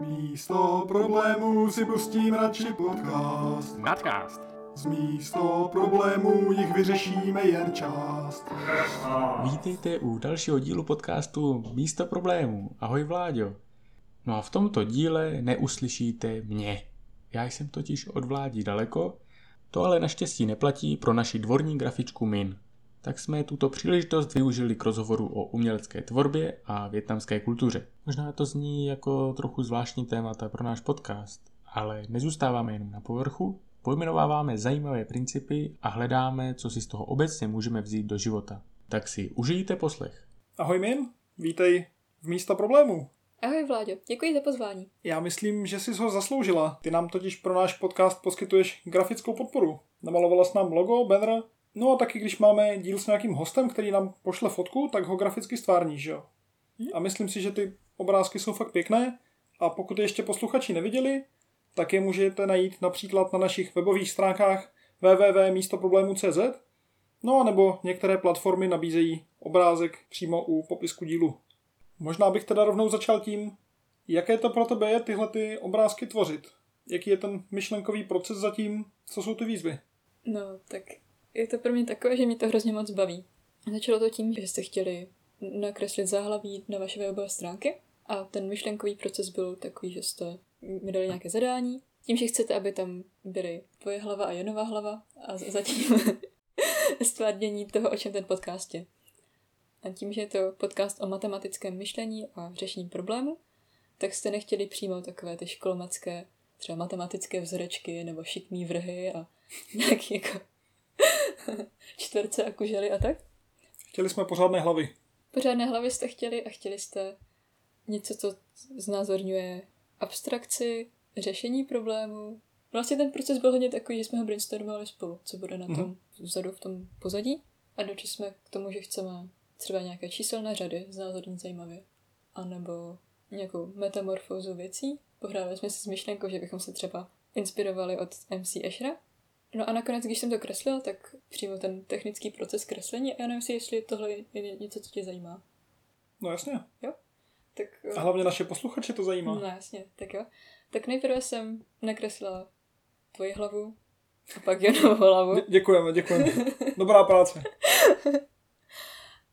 Místo problémů si pustím radši podcast. Nadcast. Z místo problémů jich vyřešíme jen část. Vítejte u dalšího dílu podcastu Místo problémů. Ahoj Vláďo. No a v tomto díle neuslyšíte mě. Já jsem totiž od Vládi daleko, to ale naštěstí neplatí pro naši dvorní grafičku Min. Tak jsme tuto příležitost využili k rozhovoru o umělecké tvorbě a větnamské kultuře. Možná to zní jako trochu zvláštní témata pro náš podcast, ale nezůstáváme jenom na povrchu, pojmenováváme zajímavé principy a hledáme, co si z toho obecně můžeme vzít do života. Tak si užijte poslech. Ahoj Min, vítej v místo problémů. Ahoj Vláďo, děkuji za pozvání. Já myslím, že jsi ho zasloužila. Ty nám totiž pro náš podcast poskytuješ grafickou podporu. Namalovala jsi nám logo, banner, no a taky když máme díl s nějakým hostem, který nám pošle fotku, tak ho graficky stvárníš, že jo? A myslím si, že ty obrázky jsou fakt pěkné a pokud je ještě posluchači neviděli, tak je můžete najít například na našich webových stránkách www.místoproblému.cz no a nebo některé platformy nabízejí obrázek přímo u popisku dílu. Možná bych teda rovnou začal tím, jaké to pro tebe je tyhle ty obrázky tvořit. Jaký je ten myšlenkový proces zatím, co jsou ty výzvy? No, tak je to pro mě takové, že mě to hrozně moc baví. Začalo to tím, že jste chtěli nakreslit záhlaví na vaše webové stránky a ten myšlenkový proces byl takový, že jste mi dali nějaké zadání, tím, že chcete, aby tam byly tvoje hlava a Janová hlava a zatím stvárnění toho, o čem ten podcast je. A tím, že je to podcast o matematickém myšlení a řešení problému, tak jste nechtěli přímo takové ty školmacké, třeba matematické vzorečky nebo šikmý vrhy a nějaký jako čtverce a kužely a tak. Chtěli jsme pořádné hlavy. Pořádné hlavy jste chtěli a chtěli jste něco, co znázorňuje abstrakci, řešení problému. Vlastně ten proces byl hodně takový, že jsme ho brainstormovali spolu, co bude na tom Mhm. vzadu v tom pozadí. A došli jsme k tomu, že chceme třeba nějaké číselné řady znázornit zajímavě. A nebo nějakou metamorfózu věcí. Pohráli jsme si s myšlenkou, že bychom se třeba inspirovali od MC Eshra. No a nakonec, když jsem to kreslila, tak přímo ten technický proces kreslení a já nevím si, jestli tohle je něco, co tě zajímá. No jasně. Tak, A hlavně naše posluchače to zajímá. No jasně, tak jo. Tak nejprve jsem nakreslila tvoji hlavu a pak Janovou hlavu. Dě- děkujeme, děkujeme. Dobrá práce.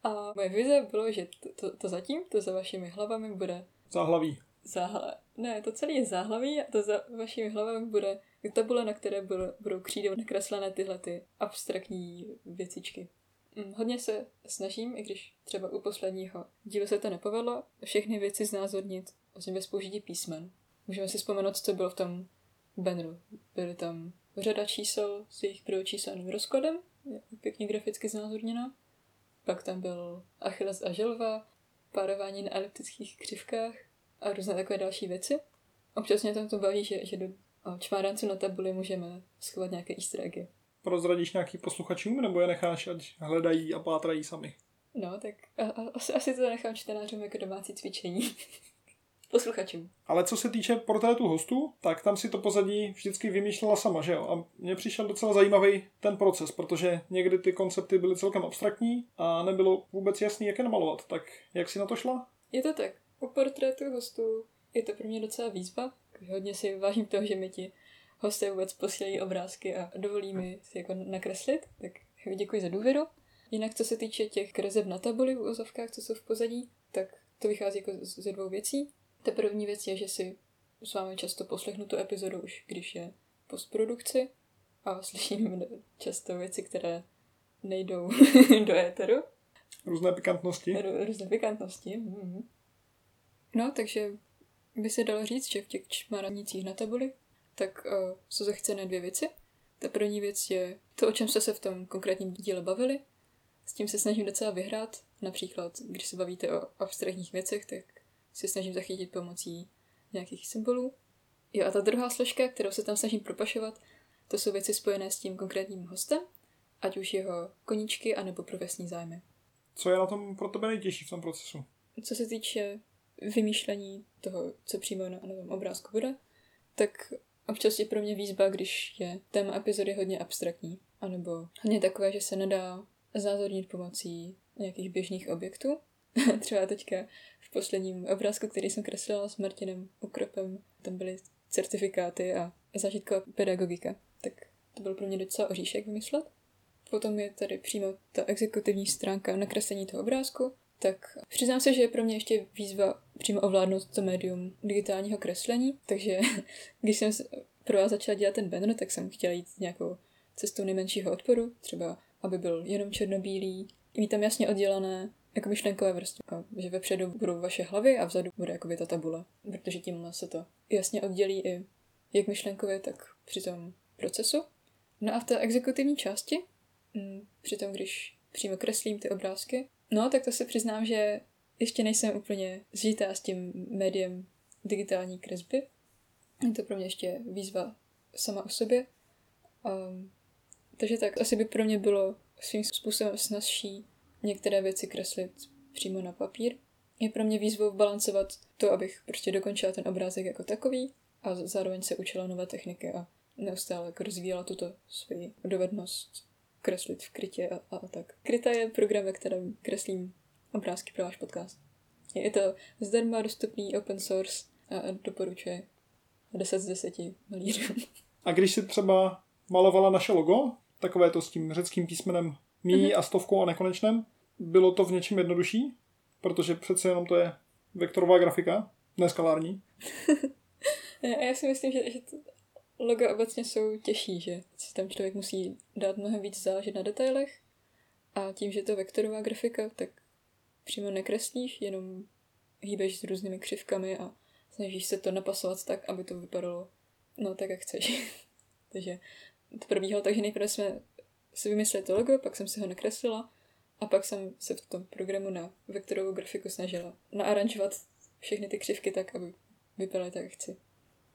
A moje vize bylo, že to, to, to zatím, to za vašimi hlavami bude Záhlaví. záhle. Ne, to celé je záhlaví a to za vašimi hlavami bude tabule, na které budou, budou křídou nakreslené tyhle ty abstraktní věcičky. Mm, Hodně se snažím, i když třeba u posledního dílu se to nepovedlo, všechny věci znázornit vlastně bez použití písmen. Můžeme si vzpomenout, co bylo v tom banneru. Byly tam řada čísel s jejich prvočíselným rozkladem, pěkně graficky znázorněná. Pak tam byl Achilles a želva, párování na eliptických křivkách a různé takové další věci. Občas mě tam to baví, že, že do a čmáranců na tabuli můžeme schovat nějaké easter eggy. Prozradíš nějaký posluchačům, nebo je necháš, ať hledají a pátrají sami? No, tak a, a, asi, asi to nechám čtenářům jako domácí cvičení. Posluchačům. Ale co se týče portrétu hostů, tak tam si to pozadí vždycky vymýšlela sama, že jo? A mně přišel docela zajímavý ten proces, protože někdy ty koncepty byly celkem abstraktní a nebylo vůbec jasný, jak je namalovat. Tak jak si na to šla? Je to tak. U portrétu hostů je to pro mě docela výzva. Hodně si vážím toho, že mi ti hosté vůbec posílají obrázky a dovolí mi si jako nakreslit, tak děkuji za důvěru. Jinak co se týče těch kreseb na tabuli v úzovkách, co jsou v pozadí, tak to vychází jako ze dvou věcí. Ta první věc je, že si s vámi často poslechnu tu epizodu už, když je postprodukci a slyším často věci, které nejdou do éteru. Různé pikantnosti. Rů- Různé pikantnosti. mhm. No, takže by se dalo říct, že v těch čmaranicích na tabuli tak uh, jsou zachcené dvě věci. Ta první věc je to, o čem jste se v tom konkrétním díle bavili. S tím se snažím docela vyhrát. Například, když se bavíte o abstraktních věcech, tak se snažím zachytit pomocí nějakých symbolů. Jo, a ta druhá složka, kterou se tam snažím propašovat, to jsou věci spojené s tím konkrétním hostem, ať už jeho koníčky, anebo profesní zájmy. Co je na tom pro tebe nejtěžší v tom procesu? Co se týče vymýšlení toho, co přímo na novém obrázku bude, tak občas je pro mě výzva, když je téma epizody hodně abstraktní, anebo hodně takové, že se nedá zázornit pomocí nějakých běžných objektů. Třeba teďka v posledním obrázku, který jsem kreslila s Martinem Ukropem, tam byly certifikáty a zážitková pedagogika. Tak to byl pro mě docela oříšek vymyslet. Potom je tady přímo ta exekutivní stránka nakreslení toho obrázku. Tak přiznám se, že je pro mě ještě výzva přímo ovládnout to médium digitálního kreslení, takže když jsem pro vás začala dělat ten banner, tak jsem chtěla jít nějakou cestou nejmenšího odporu, třeba aby byl jenom černobílý, mít tam jasně oddělené jako myšlenkové vrstvy, že vepředu budou vaše hlavy a vzadu bude jako ta tabule, protože tím se to jasně oddělí i jak myšlenkově, tak při tom procesu. No a v té exekutivní části, mm, při tom, když přímo kreslím ty obrázky, no tak to se přiznám, že ještě nejsem úplně zžitá s tím médiem digitální kresby. Je to pro mě ještě výzva sama o sobě. Um, takže tak, asi by pro mě bylo svým způsobem snazší některé věci kreslit přímo na papír. Je pro mě výzvou balancovat to, abych prostě dokončila ten obrázek jako takový a zároveň se učila nové techniky a neustále jako rozvíjela tuto svoji dovednost kreslit v krytě a, a, a tak. Kryta je program, ve kterém kreslím obrázky pro váš podcast. Je to zdarma dostupný open source a, a doporučuje 10 z 10 malířů. A když si třeba malovala naše logo, takové to s tím řeckým písmenem mí mm-hmm. a stovkou a nekonečném, bylo to v něčem jednodušší? Protože přece jenom to je vektorová grafika, neskalární. já si myslím, že, že to logo obecně jsou těžší, že si tam člověk musí dát mnohem víc záležet na detailech a tím, že to vektorová grafika, tak přímo nekreslíš, jenom hýbeš s různými křivkami a snažíš se to napasovat tak, aby to vypadalo no tak, jak chceš. Takže to probíhalo tak, že nejprve jsme si vymysleli to logo, pak jsem si ho nakreslila a pak jsem se v tom programu na vektorovou grafiku snažila naaranžovat všechny ty křivky tak, aby vypadaly tak, jak chci.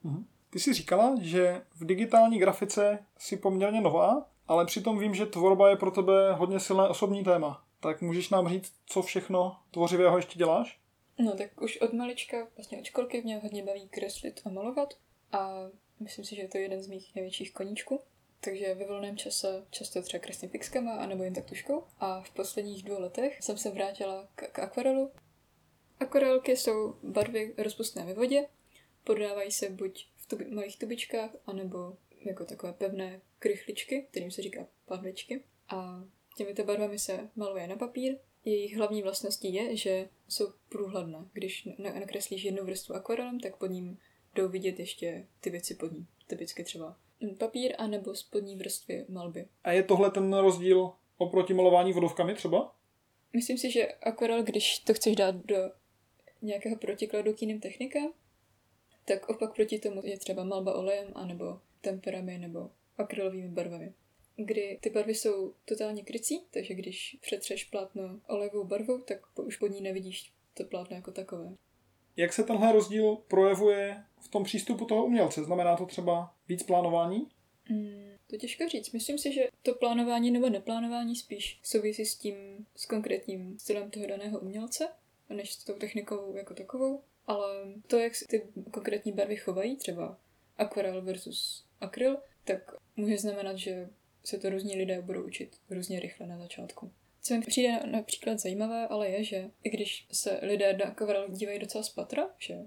Mhm. Ty jsi říkala, že v digitální grafice si poměrně nová, ale přitom vím, že tvorba je pro tebe hodně silné osobní téma. Tak můžeš nám říct, co všechno tvořivého ještě děláš? No tak už od malička, vlastně od školky mě hodně baví kreslit a malovat a myslím si, že je to jeden z mých největších koníčků. Takže ve volném čase často třeba kreslím fixkama anebo jen tak tuškou. A v posledních dvou letech jsem se vrátila k, k akvarelu. Akvarelky jsou barvy rozpustné ve vodě, podávají se buď tubi, malých tubičkách, anebo jako takové pevné krychličky, kterým se říká pahvičky. A těmito barvami se maluje na papír. Jejich hlavní vlastností je, že jsou průhledné. Když nakreslíš jednu vrstvu akvarelem, tak pod ním jdou vidět ještě ty věci pod ní. Typicky třeba papír anebo spodní vrstvy malby. A je tohle ten rozdíl oproti malování vodovkami třeba? Myslím si, že akvarel, když to chceš dát do nějakého protikladu k jiným technikám, tak opak proti tomu je třeba malba olejem anebo temperami nebo akrylovými barvami. Kdy ty barvy jsou totálně krycí, takže když přetřeš plátno olejovou barvou, tak už pod ní nevidíš to plátno jako takové. Jak se tenhle rozdíl projevuje v tom přístupu toho umělce? Znamená to třeba víc plánování? Mm, to těžko říct. Myslím si, že to plánování nebo neplánování spíš souvisí s tím, s konkrétním stylem toho daného umělce, než s tou technikou jako takovou. Ale to, jak se ty konkrétní barvy chovají, třeba akvarel versus akryl, tak může znamenat, že se to různí lidé budou učit různě rychle na začátku. Co mi přijde například zajímavé, ale je, že i když se lidé na akvarel dívají docela z patra, že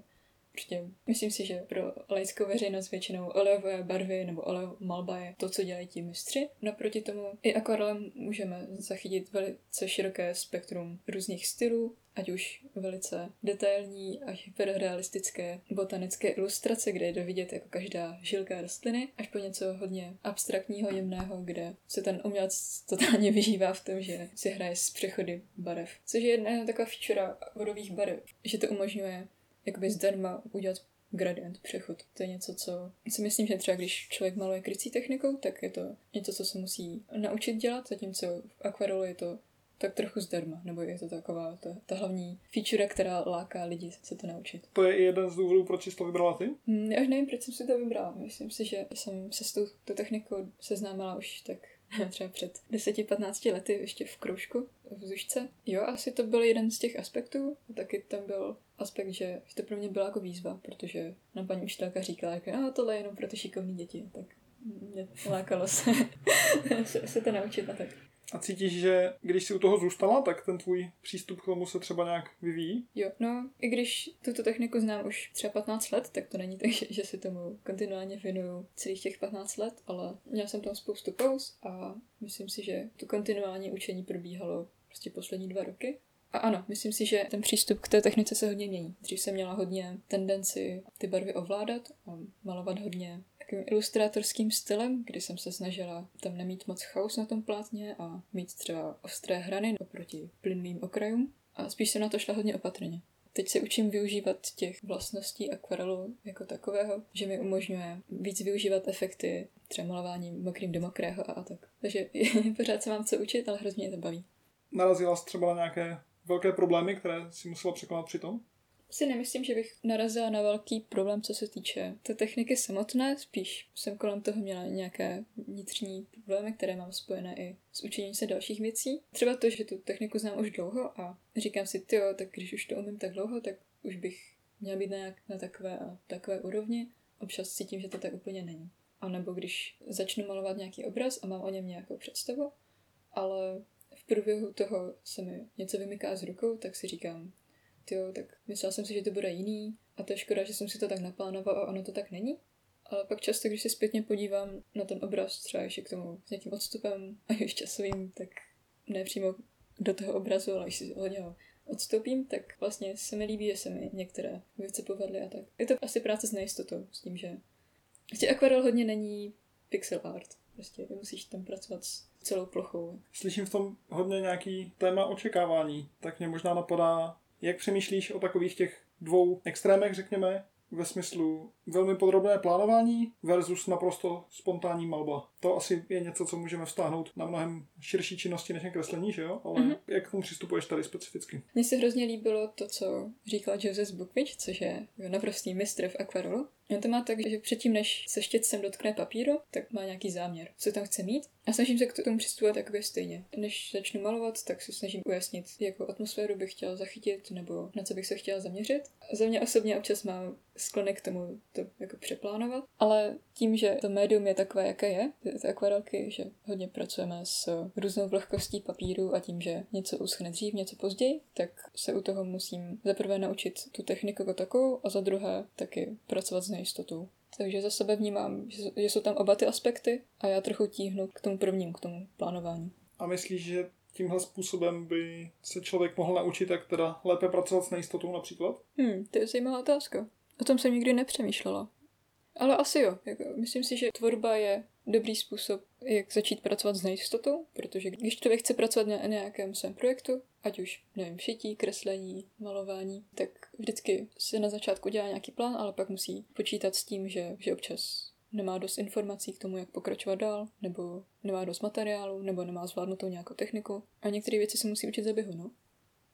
Prostě myslím si, že pro laickou veřejnost většinou olejové barvy nebo olev malba je to, co dělají ti mistři. Naproti tomu i akvarelem můžeme zachytit velice široké spektrum různých stylů, ať už velice detailní až hyperrealistické botanické ilustrace, kde je vidět jako každá žilka rostliny, až po něco hodně abstraktního, jemného, kde se ten umělec totálně vyžívá v tom, že si hraje s přechody barev. Což je jedna taková feature vodových barev, že to umožňuje jakoby zdarma udělat gradient, přechod. To je něco, co si myslím, že třeba když člověk maluje krycí technikou, tak je to něco, co se musí naučit dělat, zatímco v akvarelu je to tak trochu zdarma, nebo je to taková ta, ta hlavní feature, která láká lidi se to naučit. To je jeden z důvodů, proč jsi to vybrala ty? Hmm, já už nevím, proč jsem si to vybrala. Myslím si, že jsem se s tou, tou technikou seznámila už tak třeba před 10-15 lety ještě v kroužku v Zušce. Jo, asi to byl jeden z těch aspektů. A taky tam byl aspekt, že to pro mě byla jako výzva, protože nám paní učitelka říkala, jako, a tohle je jenom pro ty šikovné děti. Tak mě lákalo se, se, se to naučit a tak. A cítíš, že když si u toho zůstala, tak ten tvůj přístup k tomu se třeba nějak vyvíjí? Jo, no, i když tuto techniku znám už třeba 15 let, tak to není tak, že, že si tomu kontinuálně věnuju celých těch 15 let, ale měla jsem tam spoustu pauz a myslím si, že to kontinuální učení probíhalo prostě poslední dva roky. A ano, myslím si, že ten přístup k té technice se hodně mění. Dřív jsem měla hodně tendenci ty barvy ovládat a malovat hodně takovým ilustrátorským stylem, kdy jsem se snažila tam nemít moc chaos na tom plátně a mít třeba ostré hrany oproti plynným okrajům. A spíš jsem na to šla hodně opatrně. Teď se učím využívat těch vlastností akvarelu jako takového, že mi umožňuje víc využívat efekty, třeba malování mokrým do mokrého a, a tak. Takže pořád se mám co učit, ale hrozně mě to baví. Narazila jsi třeba na nějaké velké problémy, které si musela překonat při tom? Si nemyslím, že bych narazila na velký problém, co se týče té techniky samotné, spíš jsem kolem toho měla nějaké vnitřní problémy, které mám spojené i s učením se dalších věcí. Třeba to, že tu techniku znám už dlouho a říkám si, ty tak když už to umím tak dlouho, tak už bych měla být nějak na takové a takové úrovni. Občas cítím, že to tak úplně není. A nebo když začnu malovat nějaký obraz a mám o něm nějakou představu, ale průběhu toho se mi něco vymyká z rukou, tak si říkám, jo, tak myslela jsem si, že to bude jiný a to je škoda, že jsem si to tak naplánoval a ono to tak není. Ale pak často, když se zpětně podívám na ten obraz, třeba ještě k tomu s nějakým odstupem a ještě časovým, tak ne přímo do toho obrazu, ale když si hodně ho odstoupím, tak vlastně se mi líbí, že se mi některé věci povedly a tak. Je to asi práce s nejistotou, s tím, že ještě akvarel hodně není pixel art. Prostě musíš tam pracovat s celou plochou. Slyším v tom hodně nějaký téma očekávání, tak mě možná napadá, jak přemýšlíš o takových těch dvou extrémech, řekněme, ve smyslu velmi podrobné plánování versus naprosto spontánní malba. To asi je něco, co můžeme vztáhnout na mnohem širší činnosti než jen kreslení, že jo? Ale mm-hmm. jak k tomu přistupuješ tady specificky? Mně se hrozně líbilo to, co říkal Joseph Bukvič, což je naprostý mistr v akvarelu. On to má tak, že předtím, než se štětcem dotkne papíru, tak má nějaký záměr, co tam chce mít. A snažím se k tomu přistupovat takové stejně. Než začnu malovat, tak si snažím ujasnit, jakou atmosféru bych chtěla zachytit, nebo na co bych se chtěla zaměřit. Za mě osobně občas mám sklonek k tomu to jako přeplánovat, ale tím, že to médium je takové, jaké je, ty akvarelky, že hodně pracujeme s různou vlhkostí papíru a tím, že něco uschne dřív, něco později, tak se u toho musím zaprvé naučit tu techniku jako takovou a za druhé taky pracovat s nejistotou. Takže za sebe vnímám, že jsou tam oba ty aspekty a já trochu tíhnu k tomu prvním, k tomu plánování. A myslíš, že tímhle způsobem by se člověk mohl naučit, jak teda lépe pracovat s nejistotou například? Hmm, to je zajímavá otázka. O tom jsem nikdy nepřemýšlela. Ale asi jo. Jako, myslím si, že tvorba je dobrý způsob, jak začít pracovat s nejistotou, protože když člověk chce pracovat na nějakém svém projektu, ať už, nevím, šití, kreslení, malování, tak vždycky se na začátku dělá nějaký plán, ale pak musí počítat s tím, že, že občas nemá dost informací k tomu, jak pokračovat dál, nebo nemá dost materiálu, nebo nemá zvládnutou nějakou techniku. A některé věci se musí učit za běhu, no.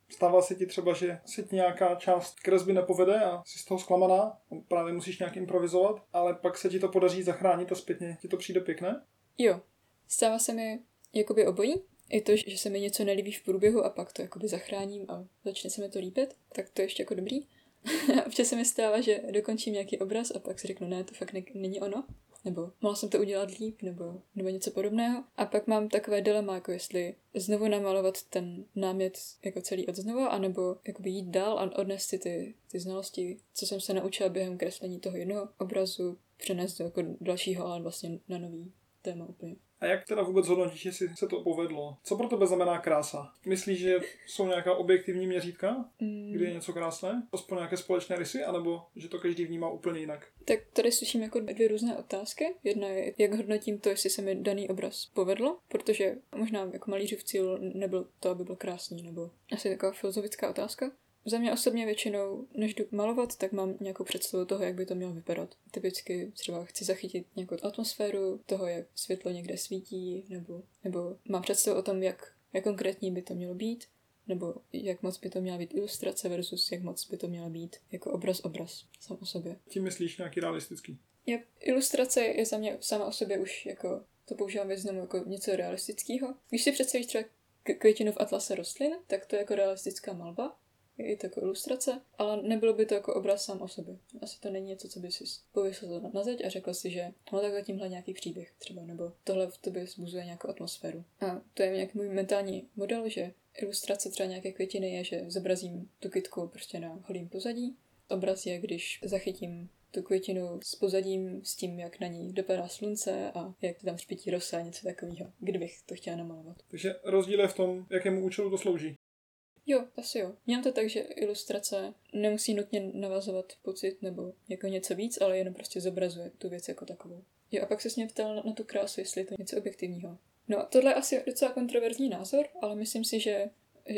Stává se ti třeba, že se ti nějaká část kresby nepovede a jsi z toho zklamaná, právě musíš nějak improvizovat, ale pak se ti to podaří zachránit a zpětně ti to přijde pěkné? Jo. Stává se mi jakoby obojí. I to, že se mi něco nelíbí v průběhu a pak to jakoby zachráním a začne se mi to líbit, tak to je ještě jako dobrý. Občas se mi stává, že dokončím nějaký obraz a pak si řeknu, ne, to fakt ne- není ono nebo mohla jsem to udělat líp, nebo, nebo něco podobného. A pak mám takové dilema, jako jestli znovu namalovat ten námět jako celý od znova, anebo jakoby jít dál a odnést si ty, ty znalosti, co jsem se naučila během kreslení toho jednoho obrazu, přenést do jako dalšího, ale vlastně na nový téma úplně. A jak teda vůbec hodnotíš, jestli se to povedlo? Co pro tebe znamená krása? Myslíš, že jsou nějaká objektivní měřítka, mm. kdy je něco krásné? Aspoň nějaké společné rysy, anebo že to každý vnímá úplně jinak? Tak tady slyším jako dvě různé otázky. Jedna je, jak hodnotím to, jestli se mi daný obraz povedlo, protože možná jako malířův cíl nebyl to, aby byl krásný, nebo asi taková filozofická otázka. Za mě osobně většinou, než jdu malovat, tak mám nějakou představu toho, jak by to mělo vypadat. Typicky třeba chci zachytit nějakou atmosféru toho, jak světlo někde svítí, nebo, nebo mám představu o tom, jak, jak konkrétní by to mělo být, nebo jak moc by to měla být ilustrace versus jak moc by to měla být jako obraz obraz sám o sobě. Tím myslíš nějaký realistický? Je, ilustrace je za mě sama o sobě už jako, to používám významu jako něco realistického. Když si představíš třeba květinu v atlase rostlin, tak to je jako realistická malba, je to jako ilustrace, ale nebylo by to jako obraz sám o sobě. Asi to není něco, co by si pověsil na zeď a řekl si, že no tak tímhle nějaký příběh třeba, nebo tohle v tobě zbuzuje nějakou atmosféru. A to je nějaký můj mentální model, že ilustrace třeba nějaké květiny je, že zobrazím tu kytku prostě na holým pozadí. Obraz je, když zachytím tu květinu s pozadím, s tím, jak na ní dopadá slunce a jak tam špití rosa, něco takového, kdybych to chtěla namalovat. Takže rozdíl je v tom, jakému účelu to slouží. Jo, asi jo. Měl to tak, že ilustrace nemusí nutně navazovat pocit nebo jako něco víc, ale jenom prostě zobrazuje tu věc jako takovou. Jo, a pak se mě ptal na, na tu krásu, jestli je to něco objektivního. No a tohle je asi docela kontroverzní názor, ale myslím si, že,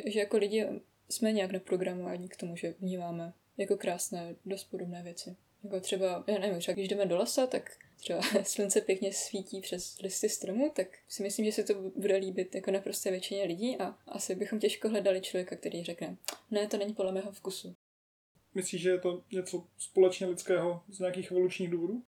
že jako lidi jsme nějak naprogramovaní k tomu, že vnímáme jako krásné, dost podobné věci. Jako třeba, já nevím, třeba když jdeme do lesa, tak třeba slunce pěkně svítí přes listy stromu, tak si myslím, že se to bude líbit jako naprosté většině lidí a asi bychom těžko hledali člověka, který řekne, ne, to není podle mého vkusu. Myslíš, že je to něco společně lidského z nějakých evolučních důvodů?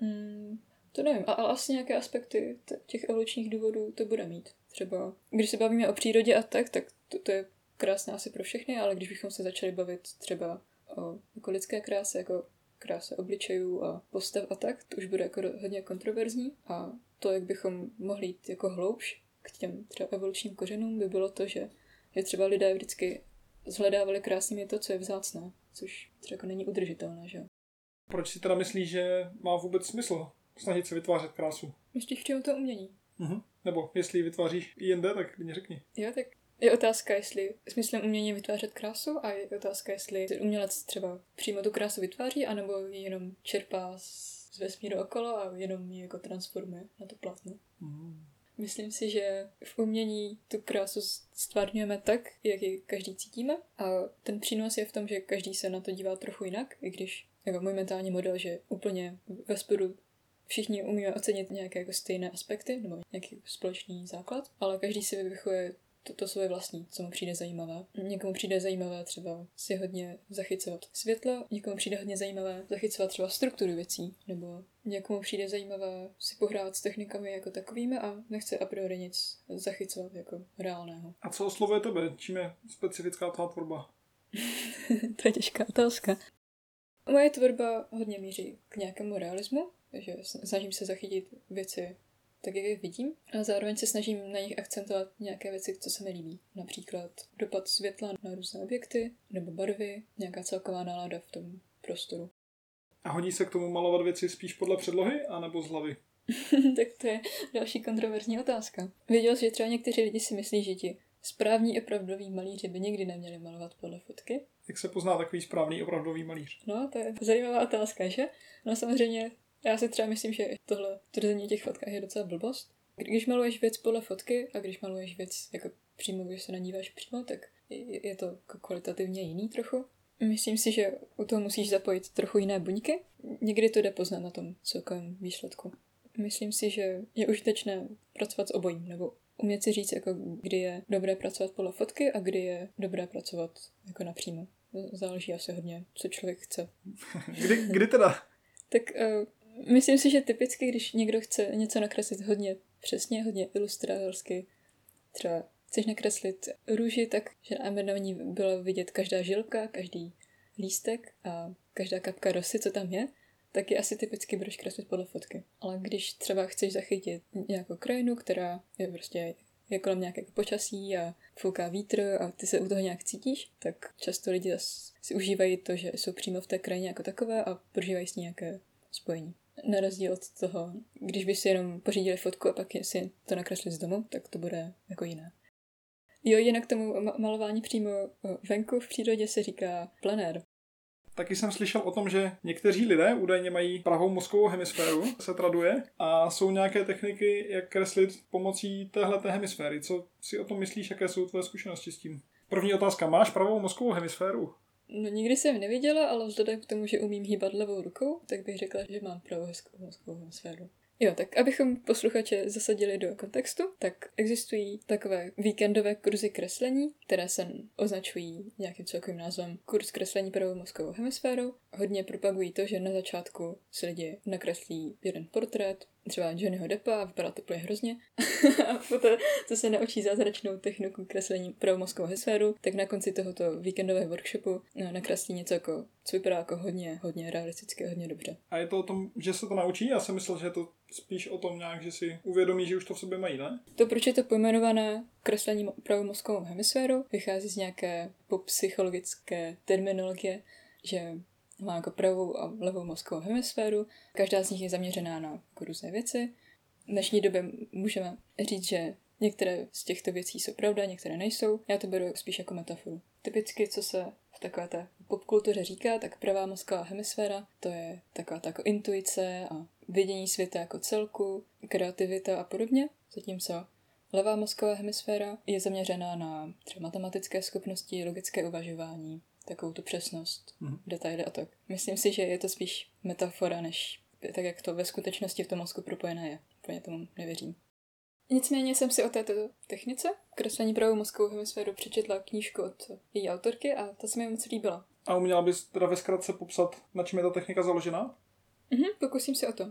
Mm, to nevím, ale asi nějaké aspekty těch evolučních důvodů to bude mít. Třeba, když se bavíme o přírodě a tak, tak to, to je krásné asi pro všechny, ale když bychom se začali bavit třeba o jako lidské kráse, jako kráse obličejů a postav a tak, to už bude jako hodně kontroverzní a to, jak bychom mohli jít jako hloubš k těm třeba evolučním kořenům, by bylo to, že, je třeba lidé vždycky zhledávali krásnými to, co je vzácné, což třeba jako není udržitelné, že Proč si teda myslíš, že má vůbec smysl snažit se vytvářet krásu? Myslíš přímo to umění? Uh-huh. Nebo jestli ji vytváříš i jinde, tak mi řekni. Jo, tak je otázka, jestli smyslem umění vytvářet krásu a je otázka, jestli umělec třeba přímo tu krásu vytváří, anebo ji jenom čerpá z vesmíru okolo a jenom ji jako transformuje na to plátno. Mm. Myslím si, že v umění tu krásu stvárňujeme tak, jak ji každý cítíme a ten přínos je v tom, že každý se na to dívá trochu jinak, i když jako můj mentální model, že úplně ve spodu všichni umíme ocenit nějaké jako stejné aspekty nebo nějaký společný základ, ale každý si vyvychuje to, to svoje vlastní, co mu přijde zajímavé. Někomu přijde zajímavé třeba si hodně zachycovat světlo, někomu přijde hodně zajímavé zachycovat třeba strukturu věcí, nebo někomu přijde zajímavé si pohrát s technikami jako takovými a nechce a priori nic zachycovat jako reálného. A co oslovuje tebe? Čím je specifická tvá tvorba? to je těžká otázka. Moje tvorba hodně míří k nějakému realismu, že snažím se zachytit věci tak jak je vidím. A zároveň se snažím na nich akcentovat nějaké věci, co se mi líbí. Například dopad světla na různé objekty, nebo barvy, nějaká celková nálada v tom prostoru. A hodí se k tomu malovat věci spíš podle předlohy, anebo z hlavy? tak to je další kontroverzní otázka. Věděl jsi, že třeba někteří lidi si myslí, že ti správní opravdoví malíři by nikdy neměli malovat podle fotky? Jak se pozná takový správný opravdový malíř? No, to je zajímavá otázka, že? No samozřejmě já si třeba myslím, že tohle tvrzení těch fotkách je docela blbost. Když maluješ věc podle fotky a když maluješ věc jako přímo, když se nadíváš přímo, tak je to jako kvalitativně jiný trochu. Myslím si, že u toho musíš zapojit trochu jiné buňky. Někdy to jde poznat na tom celkovém výsledku. Myslím si, že je užitečné pracovat s obojím, nebo umět si říct, jako kdy je dobré pracovat podle fotky a kdy je dobré pracovat jako napřímo. Záleží asi hodně, co člověk chce. kdy, kdy teda? Tak uh, Myslím si, že typicky, když někdo chce něco nakreslit hodně přesně, hodně ilustrátorsky, třeba chceš nakreslit růži, tak že na ní bylo vidět každá žilka, každý lístek a každá kapka rosy, co tam je, tak je asi typicky budeš kreslit podle fotky. Ale když třeba chceš zachytit nějakou krajinu, která je prostě je kolem nějakého počasí a fouká vítr a ty se u toho nějak cítíš, tak často lidi si užívají to, že jsou přímo v té krajině jako takové a prožívají s ní nějaké spojení. Na rozdíl od toho, když by si jenom pořídili fotku a pak si to nakresli z domu, tak to bude jako jiné. Jo, jinak tomu malování přímo venku v přírodě se říká plenér. Taky jsem slyšel o tom, že někteří lidé údajně mají pravou mozkovou hemisféru, se traduje, a jsou nějaké techniky, jak kreslit pomocí téhle hemisféry. Co si o tom myslíš, jaké jsou tvoje zkušenosti s tím? První otázka, máš pravou mozkovou hemisféru? No nikdy jsem neviděla, ale vzhledem k tomu, že umím hýbat levou rukou, tak bych řekla, že mám pravou mozkovou sféru. Jo, tak abychom posluchače zasadili do kontextu, tak existují takové víkendové kurzy kreslení, které se označují nějakým celkovým názvem kurz kreslení pravou mozkovou hemisférou. Hodně propagují to, že na začátku si lidi nakreslí jeden portrét, třeba Johnnyho Deppa a vypadá to úplně hrozně. a poté, co se naučí zázračnou techniku kreslení pro mozkovou hemisféru, tak na konci tohoto víkendového workshopu no, nakreslí něco jako, co vypadá jako hodně, hodně realisticky, hodně dobře. A je to o tom, že se to naučí? Já jsem myslel, že je to spíš o tom nějak, že si uvědomí, že už to v sobě mají, ne? To, proč je to pojmenované kreslení pravou mozkovou hemisféru, vychází z nějaké psychologické terminologie, že má jako pravou a levou mozkovou hemisféru. Každá z nich je zaměřená na jako různé věci. V dnešní době můžeme říct, že některé z těchto věcí jsou pravda, některé nejsou. Já to beru spíš jako metaforu. Typicky, co se v takové té popkultuře říká, tak pravá mozková hemisféra, to je taková ta jako intuice a vidění světa jako celku, kreativita a podobně. Zatímco levá mozková hemisféra je zaměřená na třeba matematické schopnosti, logické uvažování, takovou tu přesnost, mm. detaily a tak. Myslím si, že je to spíš metafora, než tak, jak to ve skutečnosti v tom mozku propojené je. Úplně tomu nevěřím. Nicméně jsem si o této technice, kreslení pravou mozkovou hemisféru, přečetla knížku od její autorky a ta se mi moc líbila. A uměla bys teda ve zkratce popsat, na čem je ta technika založená? Mhm, pokusím se o to.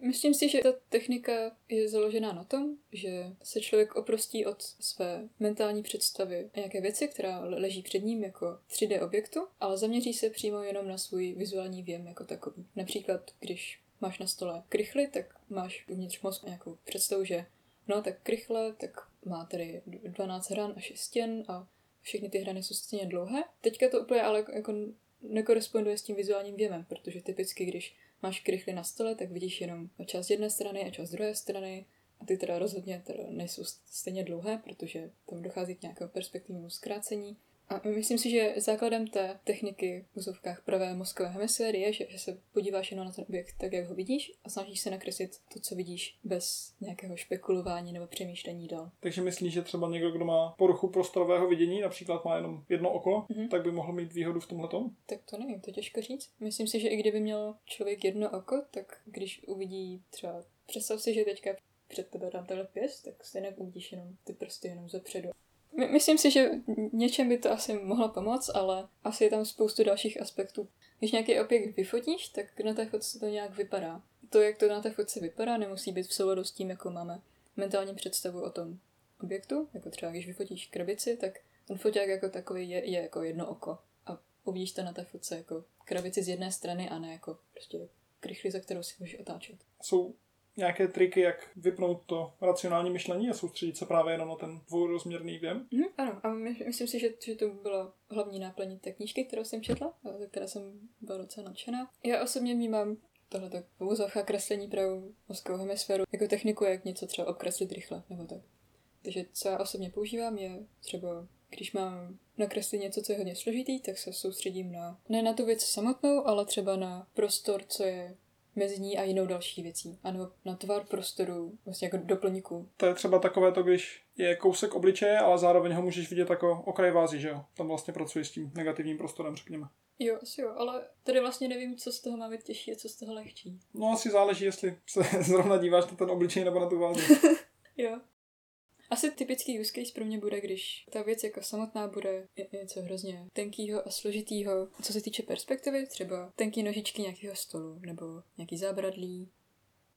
Myslím si, že ta technika je založená na tom, že se člověk oprostí od své mentální představy nějaké věci, která leží před ním jako 3D objektu, ale zaměří se přímo jenom na svůj vizuální věm jako takový. Například, když máš na stole krychly, tak máš uvnitř mozku nějakou představu, že no tak krychle, tak má tady 12 hran a 6 stěn a všechny ty hrany jsou stejně dlouhé. Teďka to úplně ale jako nekoresponduje s tím vizuálním věmem, protože typicky, když máš krychly na stole, tak vidíš jenom část jedné strany a část druhé strany. A ty teda rozhodně teda nejsou stejně dlouhé, protože tam dochází k nějakému perspektivnímu zkrácení a myslím si, že základem té techniky v úzovkách pravé mozkové hemisféry je, že, že se podíváš jenom na ten objekt tak, jak ho vidíš a snažíš se nakreslit to, co vidíš bez nějakého špekulování nebo přemýšlení dál. Takže myslíš, že třeba někdo, kdo má poruchu prostorového vidění, například má jenom jedno oko, mm-hmm. tak by mohl mít výhodu v tomhle Tak to nevím, to těžko říct. Myslím si, že i kdyby měl člověk jedno oko, tak když uvidí třeba, představ si, že teďka před tebe dám tenhle pěst, tak stejně uvidíš jenom ty prsty jenom zepředu. My, myslím si, že něčem by to asi mohlo pomoct, ale asi je tam spoustu dalších aspektů. Když nějaký objekt vyfotíš, tak na té fotce to nějak vypadá. To, jak to na té fotce vypadá, nemusí být v souladu s tím, jako máme mentální představu o tom objektu. Jako třeba, když vyfotíš krabici, tak ten foták jako takový je, je jako jedno oko. A uvidíš to na té fotce jako krabici z jedné strany a ne jako prostě krychli, za kterou si můžeš otáčet. Jsou nějaké triky, jak vypnout to racionální myšlení a soustředit se právě jenom na ten dvourozměrný věm? Mm, ano, a my, myslím si, že, že to bylo hlavní náplní té knížky, kterou jsem četla, ze které jsem byla docela nadšená. Já osobně vnímám tohle tak uvozovka kreslení pravou mozkovou hemisféru jako techniku, jak něco třeba obkreslit rychle, nebo tak. Takže co já osobně používám je třeba, když mám nakreslit něco, co je hodně složitý, tak se soustředím na, ne na tu věc samotnou, ale třeba na prostor, co je mezi ní a jinou další věcí. Ano, na tvar prostoru, vlastně jako doplňku. To je třeba takové to, když je kousek obličeje, ale zároveň ho můžeš vidět jako okraj vázy, že jo? Tam vlastně pracuješ s tím negativním prostorem, řekněme. Jo, asi jo, ale tady vlastně nevím, co z toho má být těžší a co z toho lehčí. No asi záleží, jestli se zrovna díváš na ten obličej nebo na tu vázu. jo. Asi typický use case pro mě bude, když ta věc jako samotná bude něco hrozně tenkýho a složitýho. Co se týče perspektivy, třeba tenký nožičky nějakého stolu nebo nějaký zábradlí.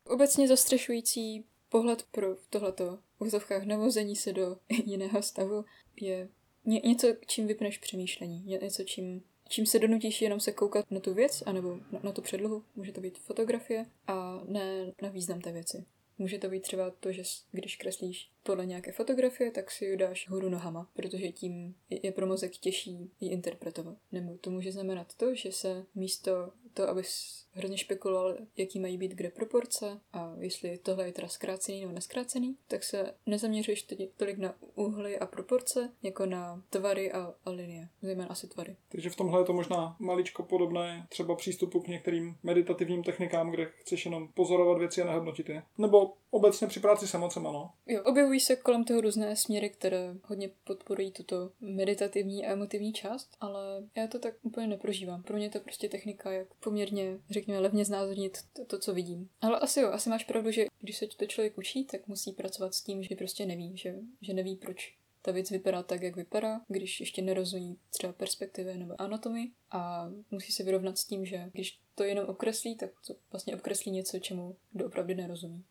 Obecně zastřešující pohled pro tohleto v úzovkách navození se do jiného stavu je ně, něco, čím vypneš přemýšlení, něco, čím, čím se donutíš jenom se koukat na tu věc, anebo na, na tu předlohu, může to být fotografie, a ne na význam té věci. Může to být třeba to, že když kreslíš podle nějaké fotografie, tak si ji dáš hůru nohama, protože tím je pro mozek těžší ji interpretovat. Nebo to může znamenat to, že se místo to, abys hrozně špekuloval, jaký mají být kde proporce a jestli tohle je teda zkrácený nebo neskrácený, tak se nezaměřuješ teď tolik na úhly a proporce, jako na tvary a, a linie, zejména asi tvary. Takže v tomhle je to možná maličko podobné třeba přístupu k některým meditativním technikám, kde chceš jenom pozorovat věci a nehodnotit je. Nebo obecně při práci s emocema, no. Jo, objevují se kolem toho různé směry, které hodně podporují tuto meditativní a emotivní část, ale já to tak úplně neprožívám. Pro mě to prostě technika, jak poměrně, řekněme, levně znázornit to, to, co vidím. Ale asi jo, asi máš pravdu, že když se to člověk učí, tak musí pracovat s tím, že prostě neví, že, že neví, proč ta věc vypadá tak, jak vypadá, když ještě nerozumí třeba perspektivy nebo anatomii a musí se vyrovnat s tím, že když to jenom okreslí, tak to vlastně okreslí něco, čemu doopravdy nerozumí.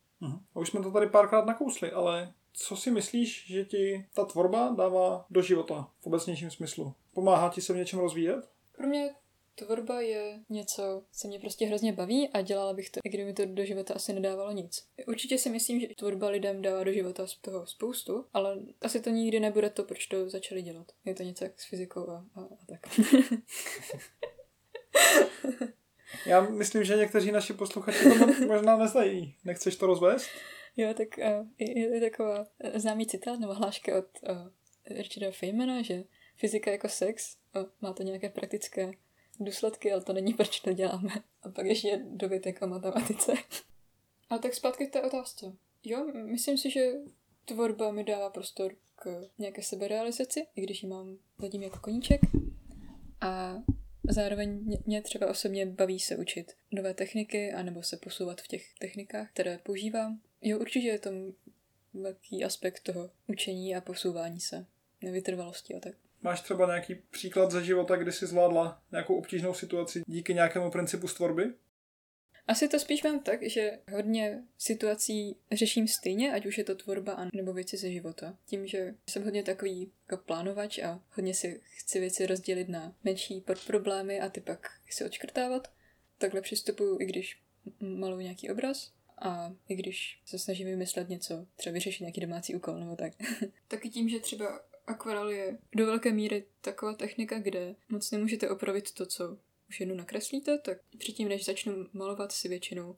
A už jsme to tady párkrát nakousli, ale co si myslíš, že ti ta tvorba dává do života v obecnějším smyslu? Pomáhá ti se v něčem rozvíjet? Pro mě tvorba je něco, co mě prostě hrozně baví a dělala bych to, i kdyby mi to do života asi nedávalo nic. Určitě si myslím, že tvorba lidem dává do života z toho spoustu, ale asi to nikdy nebude to, proč to začali dělat. Je to něco jak s fyzikou a, a, a tak. Já myslím, že někteří naši posluchači to možná neznají. Nechceš to rozvést? Jo, tak uh, je, je taková známý citát nebo hláška od uh, Richarda Feynmana, že fyzika jako sex, uh, má to nějaké praktické důsledky, ale to není, proč to děláme. A pak ještě dovětek o matematice. A tak zpátky k té otázce. Jo, myslím si, že tvorba mi dává prostor k nějaké seberealizaci, i když ji mám zatím jako koníček. A zároveň mě třeba osobně baví se učit nové techniky, anebo se posouvat v těch technikách, které používám. Jo, určitě je to velký aspekt toho učení a posouvání se, nevytrvalosti a tak. Máš třeba nějaký příklad ze života, kdy jsi zvládla nějakou obtížnou situaci díky nějakému principu stvorby? Asi to spíš mám tak, že hodně situací řeším stejně, ať už je to tvorba nebo věci ze života. Tím, že jsem hodně takový jako plánovač a hodně si chci věci rozdělit na menší podproblémy a ty pak si odškrtávat. Takhle přistupuju, i když maluji nějaký obraz a i když se snažím vymyslet něco, třeba vyřešit nějaký domácí úkol nebo tak. Taky tím, že třeba akvarel je do velké míry taková technika, kde moc nemůžete opravit to, co už jednou nakreslíte, tak předtím, než začnu malovat, si většinou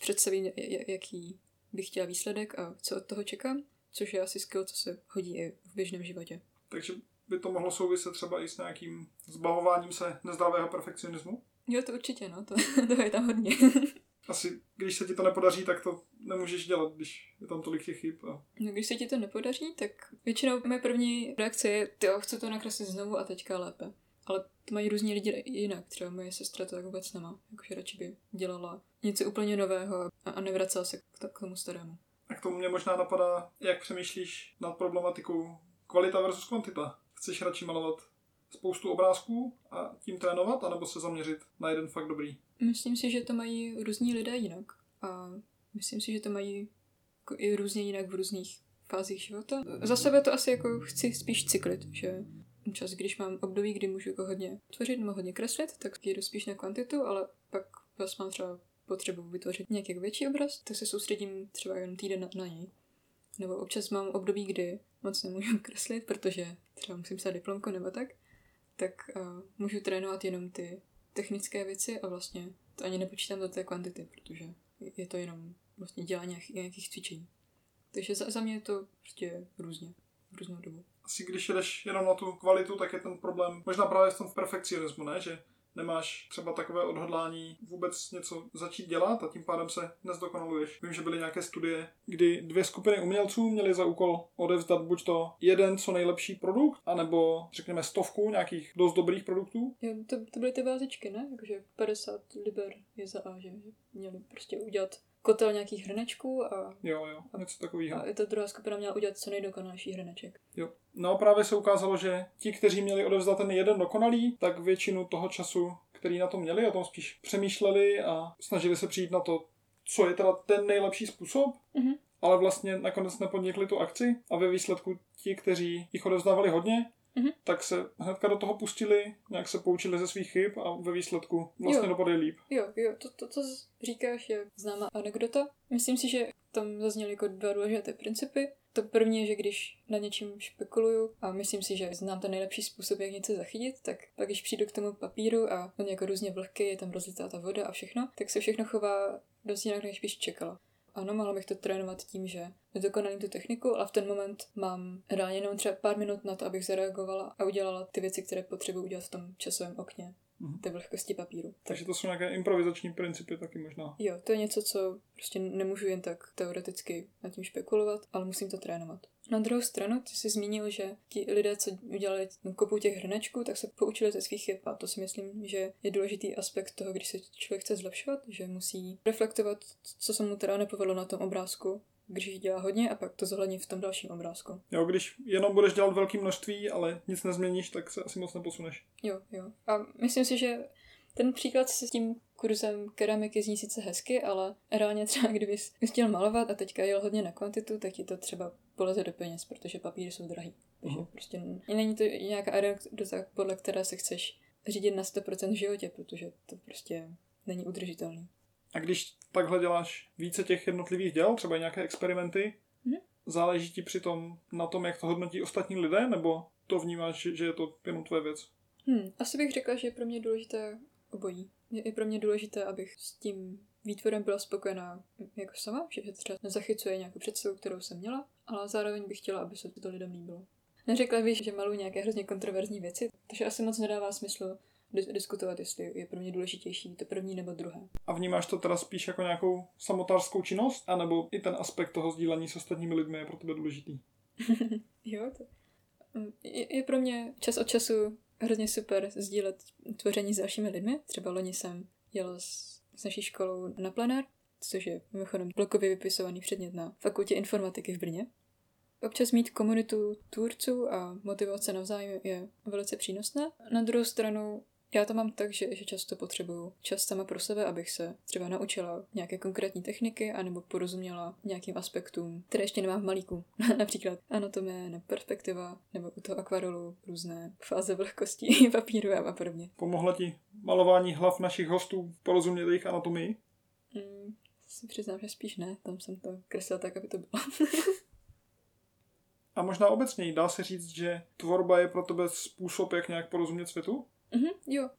představím, jaký bych chtěla výsledek a co od toho čekám, což je asi skill, co se hodí i v běžném životě. Takže by to mohlo souviset třeba i s nějakým zbavováním se nezdravého perfekcionismu? Jo, to určitě, no, to, to je tam hodně. asi, když se ti to nepodaří, tak to nemůžeš dělat, když je tam tolik těch chyb. A... No, když se ti to nepodaří, tak většinou moje první reakce je, ty chci to nakreslit znovu a teďka lépe. Ale to mají různí lidi jinak. Třeba moje sestra to tak vůbec nemá. Jakože radši by dělala něco úplně nového a, a nevracela se k, k tomu starému. A k tomu mě možná napadá, jak přemýšlíš nad problematikou kvalita versus kvantita. Chceš radši malovat spoustu obrázků a tím trénovat, anebo se zaměřit na jeden fakt dobrý? Myslím si, že to mají různí lidé jinak. A myslím si, že to mají jako i různě jinak v různých fázích života. Za sebe to asi jako chci spíš cyklit, že čas, když mám období, kdy můžu jako hodně tvořit nebo hodně kreslit, tak jdu spíš na kvantitu, ale pak vás mám třeba potřebu vytvořit nějaký větší obraz, tak se soustředím třeba jen týden na, na něj. Nebo občas mám období, kdy moc nemůžu kreslit, protože třeba musím psát diplomku nebo tak, tak uh, můžu trénovat jenom ty technické věci a vlastně to ani nepočítám do té kvantity, protože je to jenom vlastně dělání nějakých, nějakých cvičení. Takže za, za mě je to prostě různě, různou dobu. Asi když jdeš jenom na tu kvalitu, tak je ten problém možná právě v tom perfekcionismu, ne? Že nemáš třeba takové odhodlání vůbec něco začít dělat a tím pádem se nezdokonaluješ. Vím, že byly nějaké studie, kdy dvě skupiny umělců měly za úkol odevzdat buď to jeden co nejlepší produkt, anebo řekněme stovku nějakých dost dobrých produktů. Jo, to, to byly ty vázičky, ne? Jakože 50 liber je za A, že měli prostě udělat kotel nějakých hrnečků a... Jo, jo, něco takového. A i ta druhá skupina měla udělat co nejdokonalejší hrneček. Jo. No právě se ukázalo, že ti, kteří měli odevzdat ten jeden dokonalý, tak většinu toho času, který na to měli, o tom spíš přemýšleli a snažili se přijít na to, co je teda ten nejlepší způsob, mm-hmm. ale vlastně nakonec nepodnikli tu akci a ve výsledku ti, kteří jich odevzdávali hodně, mm-hmm. tak se hnedka do toho pustili, nějak se poučili ze svých chyb a ve výsledku vlastně dopadli líp. Jo, jo, to, to, co říkáš, je známá anekdota. Myslím si, že tam zazněly jako dva důležité principy. To první je, že když na něčím špekuluju a myslím si, že znám ten nejlepší způsob, jak něco zachytit, tak pak když přijdu k tomu papíru a on je jako různě vlhký, je tam rozlitá ta voda a všechno, tak se všechno chová dost jinak, než bych čekala ano, mohla bych to trénovat tím, že nedokonalím tu techniku, ale v ten moment mám reálně jenom třeba pár minut na to, abych zareagovala a udělala ty věci, které potřebuji udělat v tom časovém okně. Mm-hmm. Té vlhkosti papíru. Takže to jsou nějaké improvizační principy taky možná. Jo, to je něco, co prostě nemůžu jen tak teoreticky nad tím špekulovat, ale musím to trénovat. Na druhou stranu, ty jsi zmínil, že ti lidé, co udělali kopu těch hrnečků, tak se poučili ze svých chyb a to si myslím, že je důležitý aspekt toho, když se člověk chce zlepšovat, že musí reflektovat, co se mu teda nepovedlo na tom obrázku, když jich dělá hodně a pak to zohlední v tom dalším obrázku. Jo, když jenom budeš dělat velké množství, ale nic nezměníš, tak se asi moc neposuneš. Jo, jo. A myslím si, že Ten příklad s tím kurzem keramiky zní sice hezky, ale reálně třeba kdybys chtěl malovat a teďka jel hodně na kvantitu, tak ti to třeba poleze do peněz, protože papíry jsou drahý. Takže uh-huh. prostě není to nějaká anekdota, podle které se chceš řídit na 100% v životě, protože to prostě není udržitelný. A když takhle děláš více těch jednotlivých děl, třeba nějaké experimenty, hmm? záleží ti přitom na tom, jak to hodnotí ostatní lidé, nebo to vnímáš, že je to jenom tvoje věc? Hmm, asi bych řekla, že je pro mě důležité obojí. Je, je pro mě důležité, abych s tím výtvorem byla spokojená jako sama, že třeba nezachycuje nějakou představu, kterou jsem měla, ale zároveň bych chtěla, aby se to lidem líbilo. Neřekla bych, že maluji nějaké hrozně kontroverzní věci, takže asi moc nedává smysl diskutovat, jestli je pro mě důležitější to první nebo druhé. A vnímáš to teda spíš jako nějakou samotářskou činnost, anebo i ten aspekt toho sdílení s ostatními lidmi je pro tebe důležitý? jo, to je, je pro mě čas od času hrozně super sdílet tvoření s dalšími lidmi. Třeba loni jsem jel s, s naší školou na plenár, což je mimochodem blokově vypisovaný předmět na fakultě informatiky v Brně. Občas mít komunitu tvůrců a motivovat se navzájem je velice přínosné. Na druhou stranu já to mám tak, že, že často potřebuju čas sama pro sebe, abych se třeba naučila nějaké konkrétní techniky anebo porozuměla nějakým aspektům, které ještě nemám v malíku. Například anatomie nebo perspektiva nebo u toho akvarelu různé fáze vlhkosti papíru a podobně. Pomohla ti malování hlav našich hostů porozumět jejich anatomii? Mm, si přiznám, že spíš ne. Tam jsem to kreslila tak, aby to bylo. a možná obecně dá se říct, že tvorba je pro tebe způsob, jak nějak porozumět světu? Mhm, jo.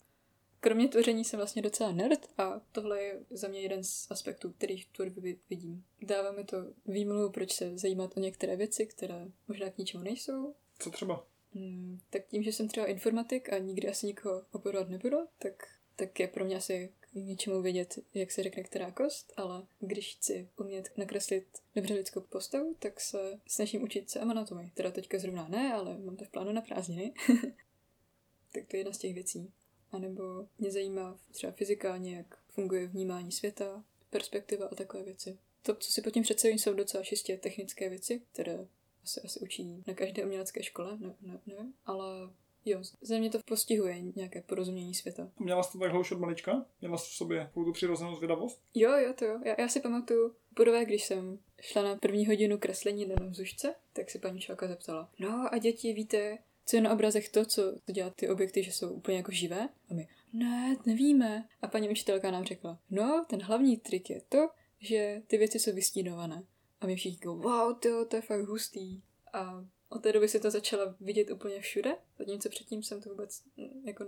Kromě tvoření jsem vlastně docela nerd a tohle je za mě jeden z aspektů, který v tvorbě vidím. Dává mi to výmluvu, proč se zajímat o některé věci, které možná k ničemu nejsou. Co třeba? Hmm, tak tím, že jsem třeba informatik a nikdy asi nikoho operovat nebudu, tak, tak je pro mě asi k něčemu vědět, jak se řekne která kost, ale když chci umět nakreslit dobře lidskou postavu, tak se snažím učit se anatomii. Teda teďka zrovna ne, ale mám to v plánu na prázdniny. tak to je jedna z těch věcí. A nebo mě zajímá třeba fyzikálně, jak funguje vnímání světa, perspektiva a takové věci. To, co si pod tím představím, jsou docela čistě technické věci, které asi, asi učí na každé umělecké škole, ne, ne, nevím, ale jo, ze mě to postihuje nějaké porozumění světa. Měla jsi to takhle už od malička? Měla jsi v sobě tu přirozenou zvědavost? Jo, jo, to jo. Já, já si pamatuju, poprvé, když jsem šla na první hodinu kreslení na vzdušce, tak si paní šalka zeptala, no a děti, víte, co je na obrazech to, co dělá ty objekty, že jsou úplně jako živé? A my, ne, nevíme. A paní učitelka nám řekla, no, ten hlavní trik je to, že ty věci jsou vystínované. A my všichni go, wow, to, to je fakt hustý. A od té doby si to začala vidět úplně všude, zatímco předtím jsem to vůbec mm, jako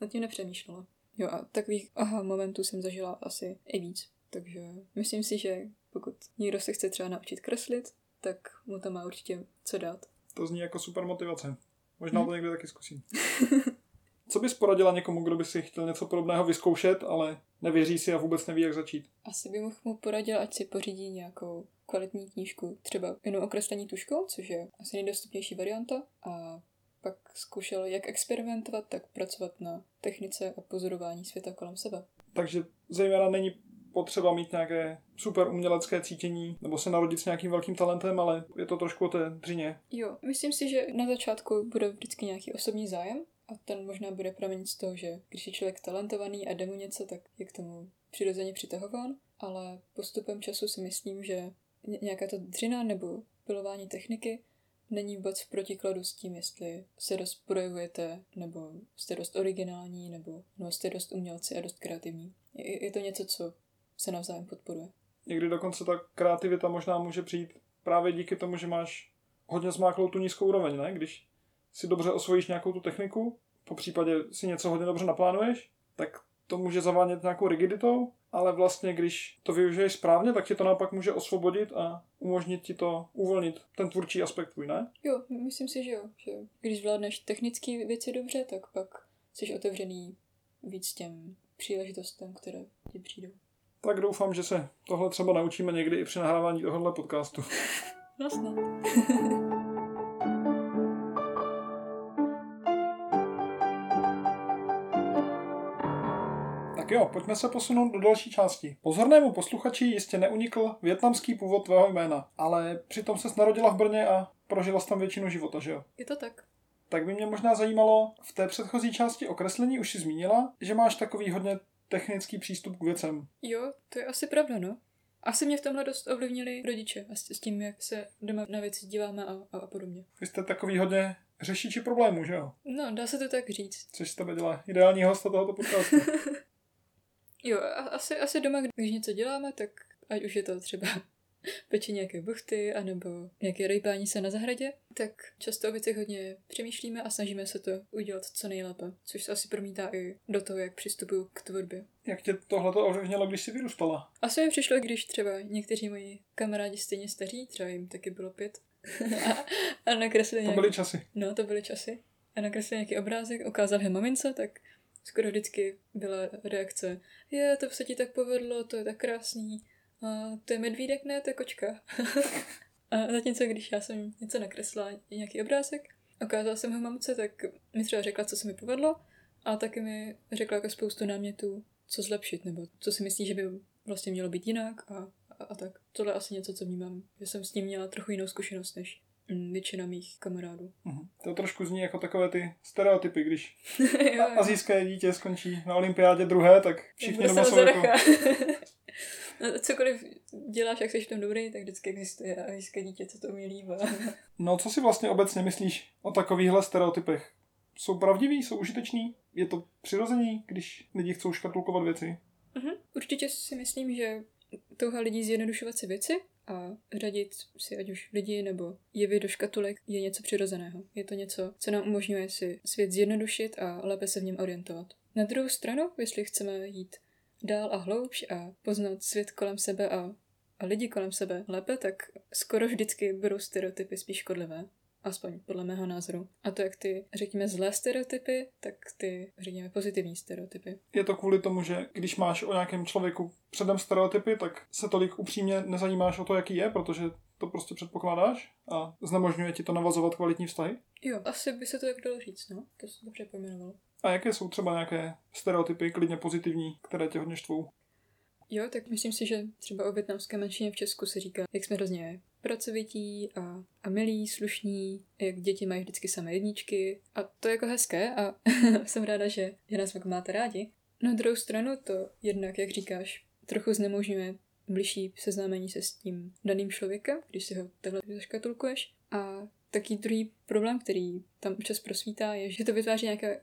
nad tím nepřemýšlela. Jo a takových aha momentů jsem zažila asi i víc. Takže myslím si, že pokud někdo se chce třeba naučit kreslit, tak mu to má určitě co dát. To zní jako super motivace. Možná hmm. to někdy taky zkusím. Co bys poradila někomu, kdo by si chtěl něco podobného vyzkoušet, ale nevěří si a vůbec neví, jak začít? Asi bych mu poradil, ať si pořídí nějakou kvalitní knížku, třeba jenom okreslení tuškou, což je asi nejdostupnější varianta, a pak zkoušel jak experimentovat, tak pracovat na technice a pozorování světa kolem sebe. Takže zejména není potřeba mít nějaké super umělecké cítění nebo se narodit s nějakým velkým talentem, ale je to trošku o té dřině. Jo, myslím si, že na začátku bude vždycky nějaký osobní zájem a ten možná bude pramenit z toho, že když je člověk talentovaný a jde mu něco, tak je k tomu přirozeně přitahován, ale postupem času si myslím, že nějaká ta dřina nebo pilování techniky není vůbec v protikladu s tím, jestli se dost projevujete, nebo jste dost originální, nebo, nebo jste dost umělci a dost kreativní. Je, je to něco, co se navzájem podporuje. Někdy dokonce ta kreativita možná může přijít právě díky tomu, že máš hodně zmáklou tu nízkou úroveň, ne? Když si dobře osvojíš nějakou tu techniku, po případě si něco hodně dobře naplánuješ, tak to může zavánět nějakou rigiditou, ale vlastně když to využiješ správně, tak ti to naopak může osvobodit a umožnit ti to uvolnit, ten tvůrčí aspekt tvůj, ne? Jo, myslím si, že jo. Že když zvládneš technické věci dobře, tak pak jsi otevřený víc těm příležitostem, které ti přijdou. Tak doufám, že se tohle třeba naučíme někdy i při nahrávání tohohle podcastu. No snad. jo, pojďme se posunout do další části. Pozornému posluchači jistě neunikl větnamský původ tvého jména, ale přitom se narodila v Brně a prožila tam většinu života, že jo? Je to tak. tak by mě možná zajímalo, v té předchozí části o kreslení už si zmínila, že máš takový hodně technický přístup k věcem. Jo, to je asi pravda, no. Asi mě v tomhle dost ovlivnili rodiče a s, s tím, jak se doma na věci díváme a, a, a podobně. Vy jste takový hodně řešiči problémů, že jo? No, dá se to tak říct. Což z tebe dělá ideální hosta tohoto podcastu. Jo, a, asi, asi doma, když něco děláme, tak ať už je to třeba peči nějaké buchty, anebo nějaké rejpání se na zahradě, tak často o věcech hodně přemýšlíme a snažíme se to udělat co nejlépe, což se asi promítá i do toho, jak přistupuju k tvorbě. Jak tě tohle to ovlivnilo, když jsi vyrůstala? Asi mi přišlo, když třeba někteří moji kamarádi stejně staří, třeba jim taky bylo pět, a, a nakreslili To byly časy. No, to byly časy. A nakreslili nějaký obrázek, ukázal ho mamince, tak skoro vždycky byla reakce, je, to se ti tak povedlo, to je tak krásný, a to je medvídek, ne, to je kočka. a zatímco, když já jsem něco nakreslila, nějaký obrázek, ukázala jsem ho mamce, tak mi třeba řekla, co se mi povedlo, a taky mi řekla jako spoustu námětů, co zlepšit, nebo co si myslí, že by vlastně mělo být jinak a, a, a tak. Tohle je asi něco, co vnímám, že jsem s ním měla trochu jinou zkušenost než většina mých kamarádů. Mhm. To trošku zní jako takové ty stereotypy, když jo, azijské dítě skončí na olympiádě druhé, tak všichni doma jsou jako... no, cokoliv děláš, jak jsi v tom dobrý, tak vždycky existuje azijské dítě, co to umí líp. a- No co si vlastně obecně myslíš o takovýchhle stereotypech? Jsou pravdiví, jsou užiteční? Je to přirození, když lidi chcou škatulkovat věci? Mhm. Určitě si myslím, že touha lidí zjednodušovat si věci a řadit si ať už lidi nebo jevy do škatulek je něco přirozeného. Je to něco, co nám umožňuje si svět zjednodušit a lépe se v něm orientovat. Na druhou stranu, jestli chceme jít dál a hloubš a poznat svět kolem sebe a, a lidi kolem sebe lépe, tak skoro vždycky budou stereotypy spíš škodlivé. Aspoň podle mého názoru. A to jak ty, řekněme, zlé stereotypy, tak ty, řekněme, pozitivní stereotypy. Je to kvůli tomu, že když máš o nějakém člověku předem stereotypy, tak se tolik upřímně nezajímáš o to, jaký je, protože to prostě předpokládáš a znemožňuje ti to navazovat kvalitní vztahy? Jo, asi by se to tak dalo říct, no. To se dobře pojmenovalo. A jaké jsou třeba nějaké stereotypy, klidně pozitivní, které tě hodně štvou? Jo, tak myslím si, že třeba o větnamské menšině v Česku se říká, jak jsme hrozně pracovití a, a milí, slušní, jak děti mají vždycky samé jedničky. A to je jako hezké a jsem ráda, že, že nás jako máte rádi. Na druhou stranu to jednak, jak říkáš, trochu znemožňuje bližší seznámení se s tím daným člověkem, když si ho takhle zaškatulkuješ. A taky druhý problém, který tam občas prosvítá, je, že to vytváří nějaké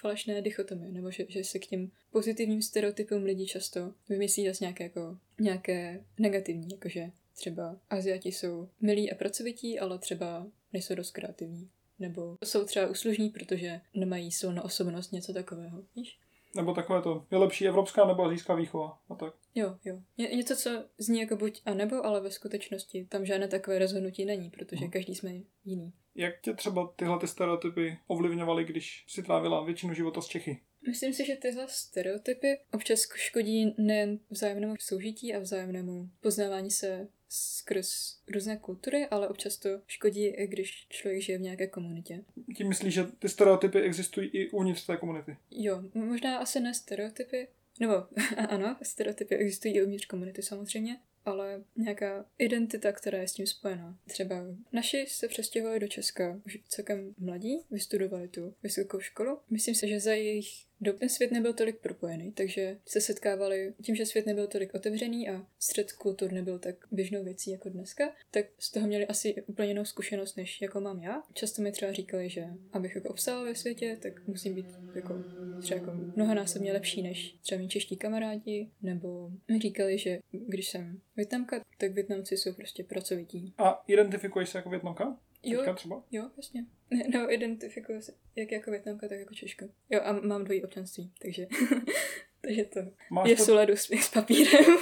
falešné dichotomie, nebo že, že se k těm pozitivním stereotypům lidi často vymyslí zase nějaké, jako, nějaké negativní, jakože třeba Aziati jsou milí a pracovití, ale třeba nejsou dost kreativní. Nebo jsou třeba uslužní, protože nemají silnou osobnost, něco takového, víš? Nebo takové to, je lepší evropská nebo azijská výchova a tak. Jo, jo. Ně, něco, co zní jako buď a nebo, ale ve skutečnosti tam žádné takové rozhodnutí není, protože Mhm. každý jsme jiný. Jak tě třeba tyhle ty stereotypy ovlivňovaly, když si trávila většinu života z Čechy? Myslím si, že tyhle stereotypy občas škodí nejen vzájemnému soužití a vzájemnému poznávání se skrz různé kultury, ale občas to škodí, i když člověk žije v nějaké komunitě. Tím myslíš, že ty stereotypy existují i uvnitř té komunity? Jo, možná asi ne stereotypy, nebo ano, stereotypy existují i uvnitř komunity samozřejmě, ale nějaká identita, která je s tím spojená. Třeba naši se přestěhovali do Česka už celkem mladí, vystudovali tu vysokou školu. Myslím si, že za jejich dob ten svět nebyl tolik propojený, takže se setkávali tím, že svět nebyl tolik otevřený a střed kultur nebyl tak běžnou věcí jako dneska, tak z toho měli asi úplně jinou zkušenost, než jako mám já. Často mi třeba říkali, že abych jako obstál ve světě, tak musím být jako třeba jako mnohonásobně lepší než třeba mý čeští kamarádi, nebo mi říkali, že když jsem Větnamka, tak Větnamci jsou prostě pracovití. A identifikuješ se jako větnamka? Jo, Teďka třeba? jo, jasně. Ne, No, identifikuju se jak jako Větnamka, tak jako Češka. Jo, a mám dvojí občanství, takže, takže to Máš je v to, souladu s, s papírem.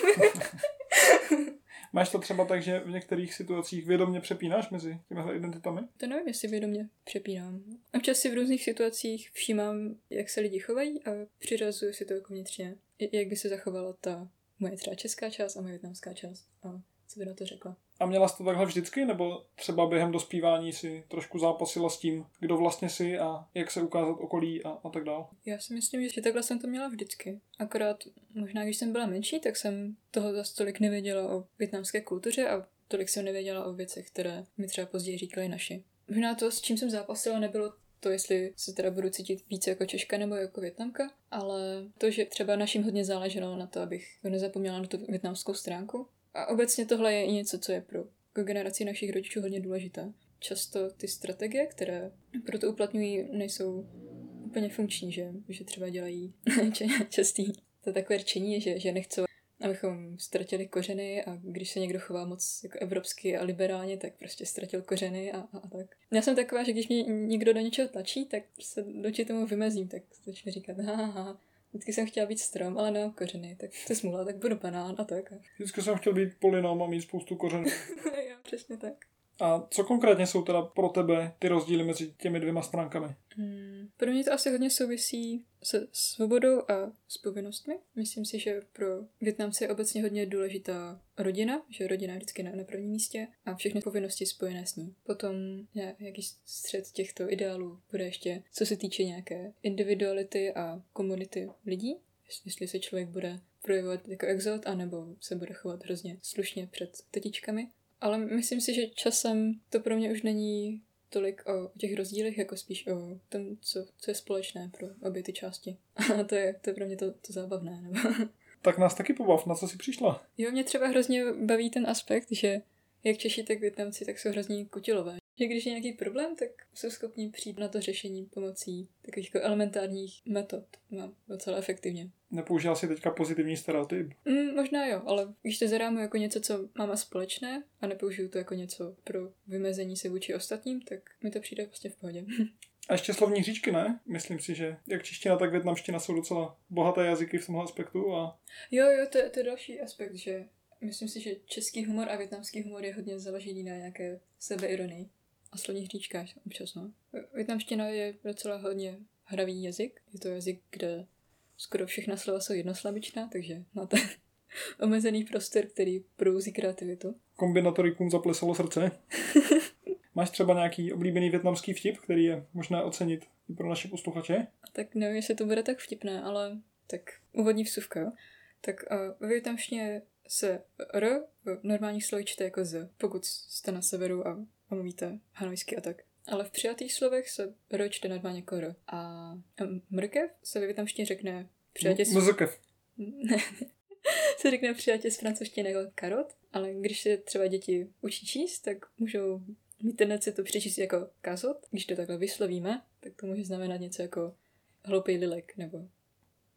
máš to třeba tak, že v některých situacích vědomě přepínáš mezi těmihle identitami? To nevím, jestli vědomě přepínám. Občas si v různých situacích všímám, jak se lidi chovají a přiřazuju si to jako vnitřně. Jak by se zachovala ta moje třeba česká část a moje větnamská část. A co by na to řekla? A měla jsi to takhle vždycky, nebo třeba během dospívání si trošku zápasila s tím, kdo vlastně jsi a jak se ukázat okolí a, a tak dál? Já si myslím, že takhle jsem to měla vždycky. Akorát možná, když jsem byla menší, tak jsem toho zase tolik nevěděla o větnamské kultuře a tolik jsem nevěděla o věcech, které mi třeba později říkali naši. Možná to, s čím jsem zápasila, nebylo to, jestli se teda budu cítit více jako Češka nebo jako Větnamka, ale to, že třeba našim hodně záleželo na to, abych nezapomněla na tu větnamskou stránku. A obecně tohle je i něco, co je pro generaci našich rodičů hodně důležité. Často ty strategie, které pro to uplatňují, nejsou úplně funkční, že, že třeba dělají častý to takové rčení, že, že nechcou, abychom ztratili kořeny a když se někdo chová moc jako evropsky a liberálně, tak prostě ztratil kořeny a, a, a tak. Já jsem taková, že když mě někdo do něčeho tlačí, tak se doči tomu vymezím, tak začnu říkat, ha, ha, ha, Vždycky jsem chtěla být strom, ale nemám kořeny, tak to smula, tak budu banán a tak. Vždycky jsem chtěl být polinom a mít spoustu kořenů. jo, přesně tak. A co konkrétně jsou teda pro tebe ty rozdíly mezi těmi dvěma stránkami? Hmm, pro mě to asi hodně souvisí se svobodou a s povinnostmi. Myslím si, že pro Větnamce je obecně hodně důležitá rodina, že rodina je vždycky na, na prvním místě a všechny povinnosti spojené s ní. Potom nějaký střed těchto ideálů bude ještě, co se týče nějaké individuality a komunity lidí, jestli se člověk bude projevovat jako exot, anebo se bude chovat hrozně slušně před tetičkami. Ale myslím si, že časem to pro mě už není tolik o těch rozdílech, jako spíš o tom, co, co je společné pro obě ty části. A to je, to je pro mě to, to zábavné. Nebo... Tak nás taky pobav, na co jsi přišla? Jo, mě třeba hrozně baví ten aspekt, že jak Češi, tak Větnamci, tak jsou hrozně kutilové. Že když je nějaký problém, tak jsou schopni přijít na to řešení pomocí takových jako elementárních metod. Mám docela efektivně. Nepoužila si teďka pozitivní stereotyp? Mm, možná jo, ale když to zadámu jako něco, co máme společné a nepoužiju to jako něco pro vymezení se vůči ostatním, tak mi to přijde vlastně v pohodě. A ještě slovní říčky, ne? Myslím si, že jak čeština, tak větnamština jsou docela bohaté jazyky v tomhle aspektu. A... Jo, jo, to, to je další aspekt, že myslím si, že český humor a větnamský humor je hodně založený na nějaké sebeironii a slovních říčkách občas, no. Větnamština je docela hodně hravý jazyk. Je to jazyk, kde skoro všechna slova jsou jednoslabičná, takže máte omezený prostor, který prouzí kreativitu. Kombinatorikům zaplesalo srdce. Máš třeba nějaký oblíbený větnamský vtip, který je možné ocenit i pro naše posluchače? Tak nevím, jestli to bude tak vtipné, ale tak úvodní vsuvka. Tak uh, ve větnamštině se R v normálních slovech čte jako Z, pokud jste na severu a, a mluvíte hanojsky a tak. Ale v přijatých slovech se R čte normálně jako R. A mrkev se ve větnamštině řekne přijatě s... Mrkev. se řekne přijatě z francouzštiny jako karot, ale když se třeba děti učí číst, tak můžou mít tendenci to přečíst jako kazot. Když to takhle vyslovíme, tak to může znamenat něco jako hloupý lilek nebo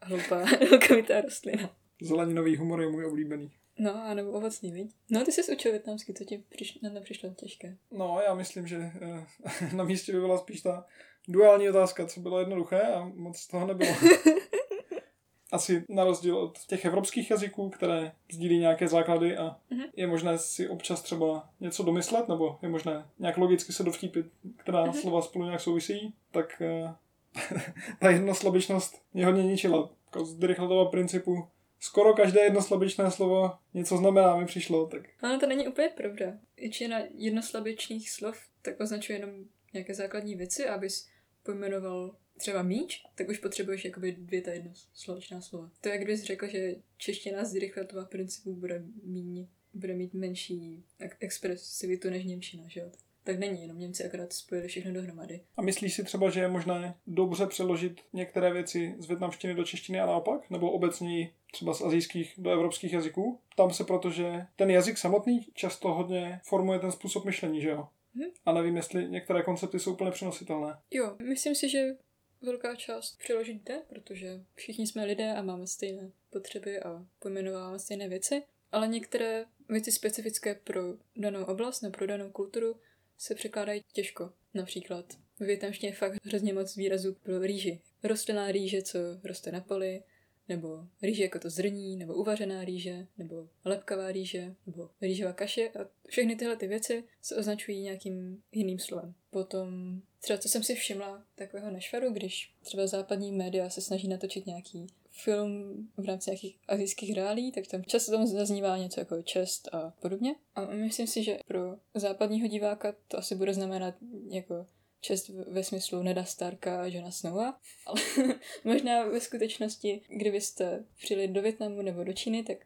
hloupá hloukovitá rostlina. Zeleninový humor je můj oblíbený. No, anebo ovocný, viď? No, ty jsi učil větnamsky, to ti přiš, nepřišlo těžké. No, já myslím, že eh, na místě by byla spíš ta duální otázka, co bylo jednoduché a moc toho nebylo. Asi na rozdíl od těch evropských jazyků, které sdílí nějaké základy a uh-huh. je možné si občas třeba něco domyslet, nebo je možné nějak logicky se dovtípit, která uh-huh. slova spolu nějak souvisí, tak eh, ta jednoslabičnost mě hodně ničila. Jako z Dirichletova principu skoro každé jednoslabičné slovo něco znamená, mi přišlo. Tak. Ale to není úplně pravda. Většina jednoslabičných slov tak označuje jenom nějaké základní věci, abys pojmenoval třeba míč, tak už potřebuješ jakoby dvě ta jednoslovečná slova. To je, kdybys řekl, že čeština z Dirichletova principu bude, míň, bude mít menší expresivitu než Němčina, že jo? Tak není, jenom Němci akorát spojili všechno dohromady. A myslíš si třeba, že je možné dobře přeložit některé věci z větnamštiny do češtiny a naopak? Nebo obecně třeba z azijských do evropských jazyků? Tam se proto, že ten jazyk samotný často hodně formuje ten způsob myšlení, že jo? Hmm. A nevím, jestli některé koncepty jsou úplně přenositelné. Jo, myslím si, že velká část přeložit jde, protože všichni jsme lidé a máme stejné potřeby a pojmenováváme stejné věci, ale některé věci specifické pro danou oblast nebo pro danou kulturu se překládají těžko. Například v větnamštině je fakt hrozně moc výrazů pro rýži. Rostlinná rýže, co roste na poli, nebo rýže jako to zrní, nebo uvařená rýže, nebo lepkavá rýže, nebo rýžová kaše a všechny tyhle ty věci se označují nějakým jiným slovem. Potom třeba co jsem si všimla takového nešvaru, když třeba západní média se snaží natočit nějaký film v rámci nějakých azijských reálí, tak tam často tam zaznívá něco jako čest a podobně. A myslím si, že pro západního diváka to asi bude znamenat jako čest ve smyslu Neda Starka a Johna Snowa, ale možná ve skutečnosti, kdybyste přijeli do Větnamu nebo do Číny, tak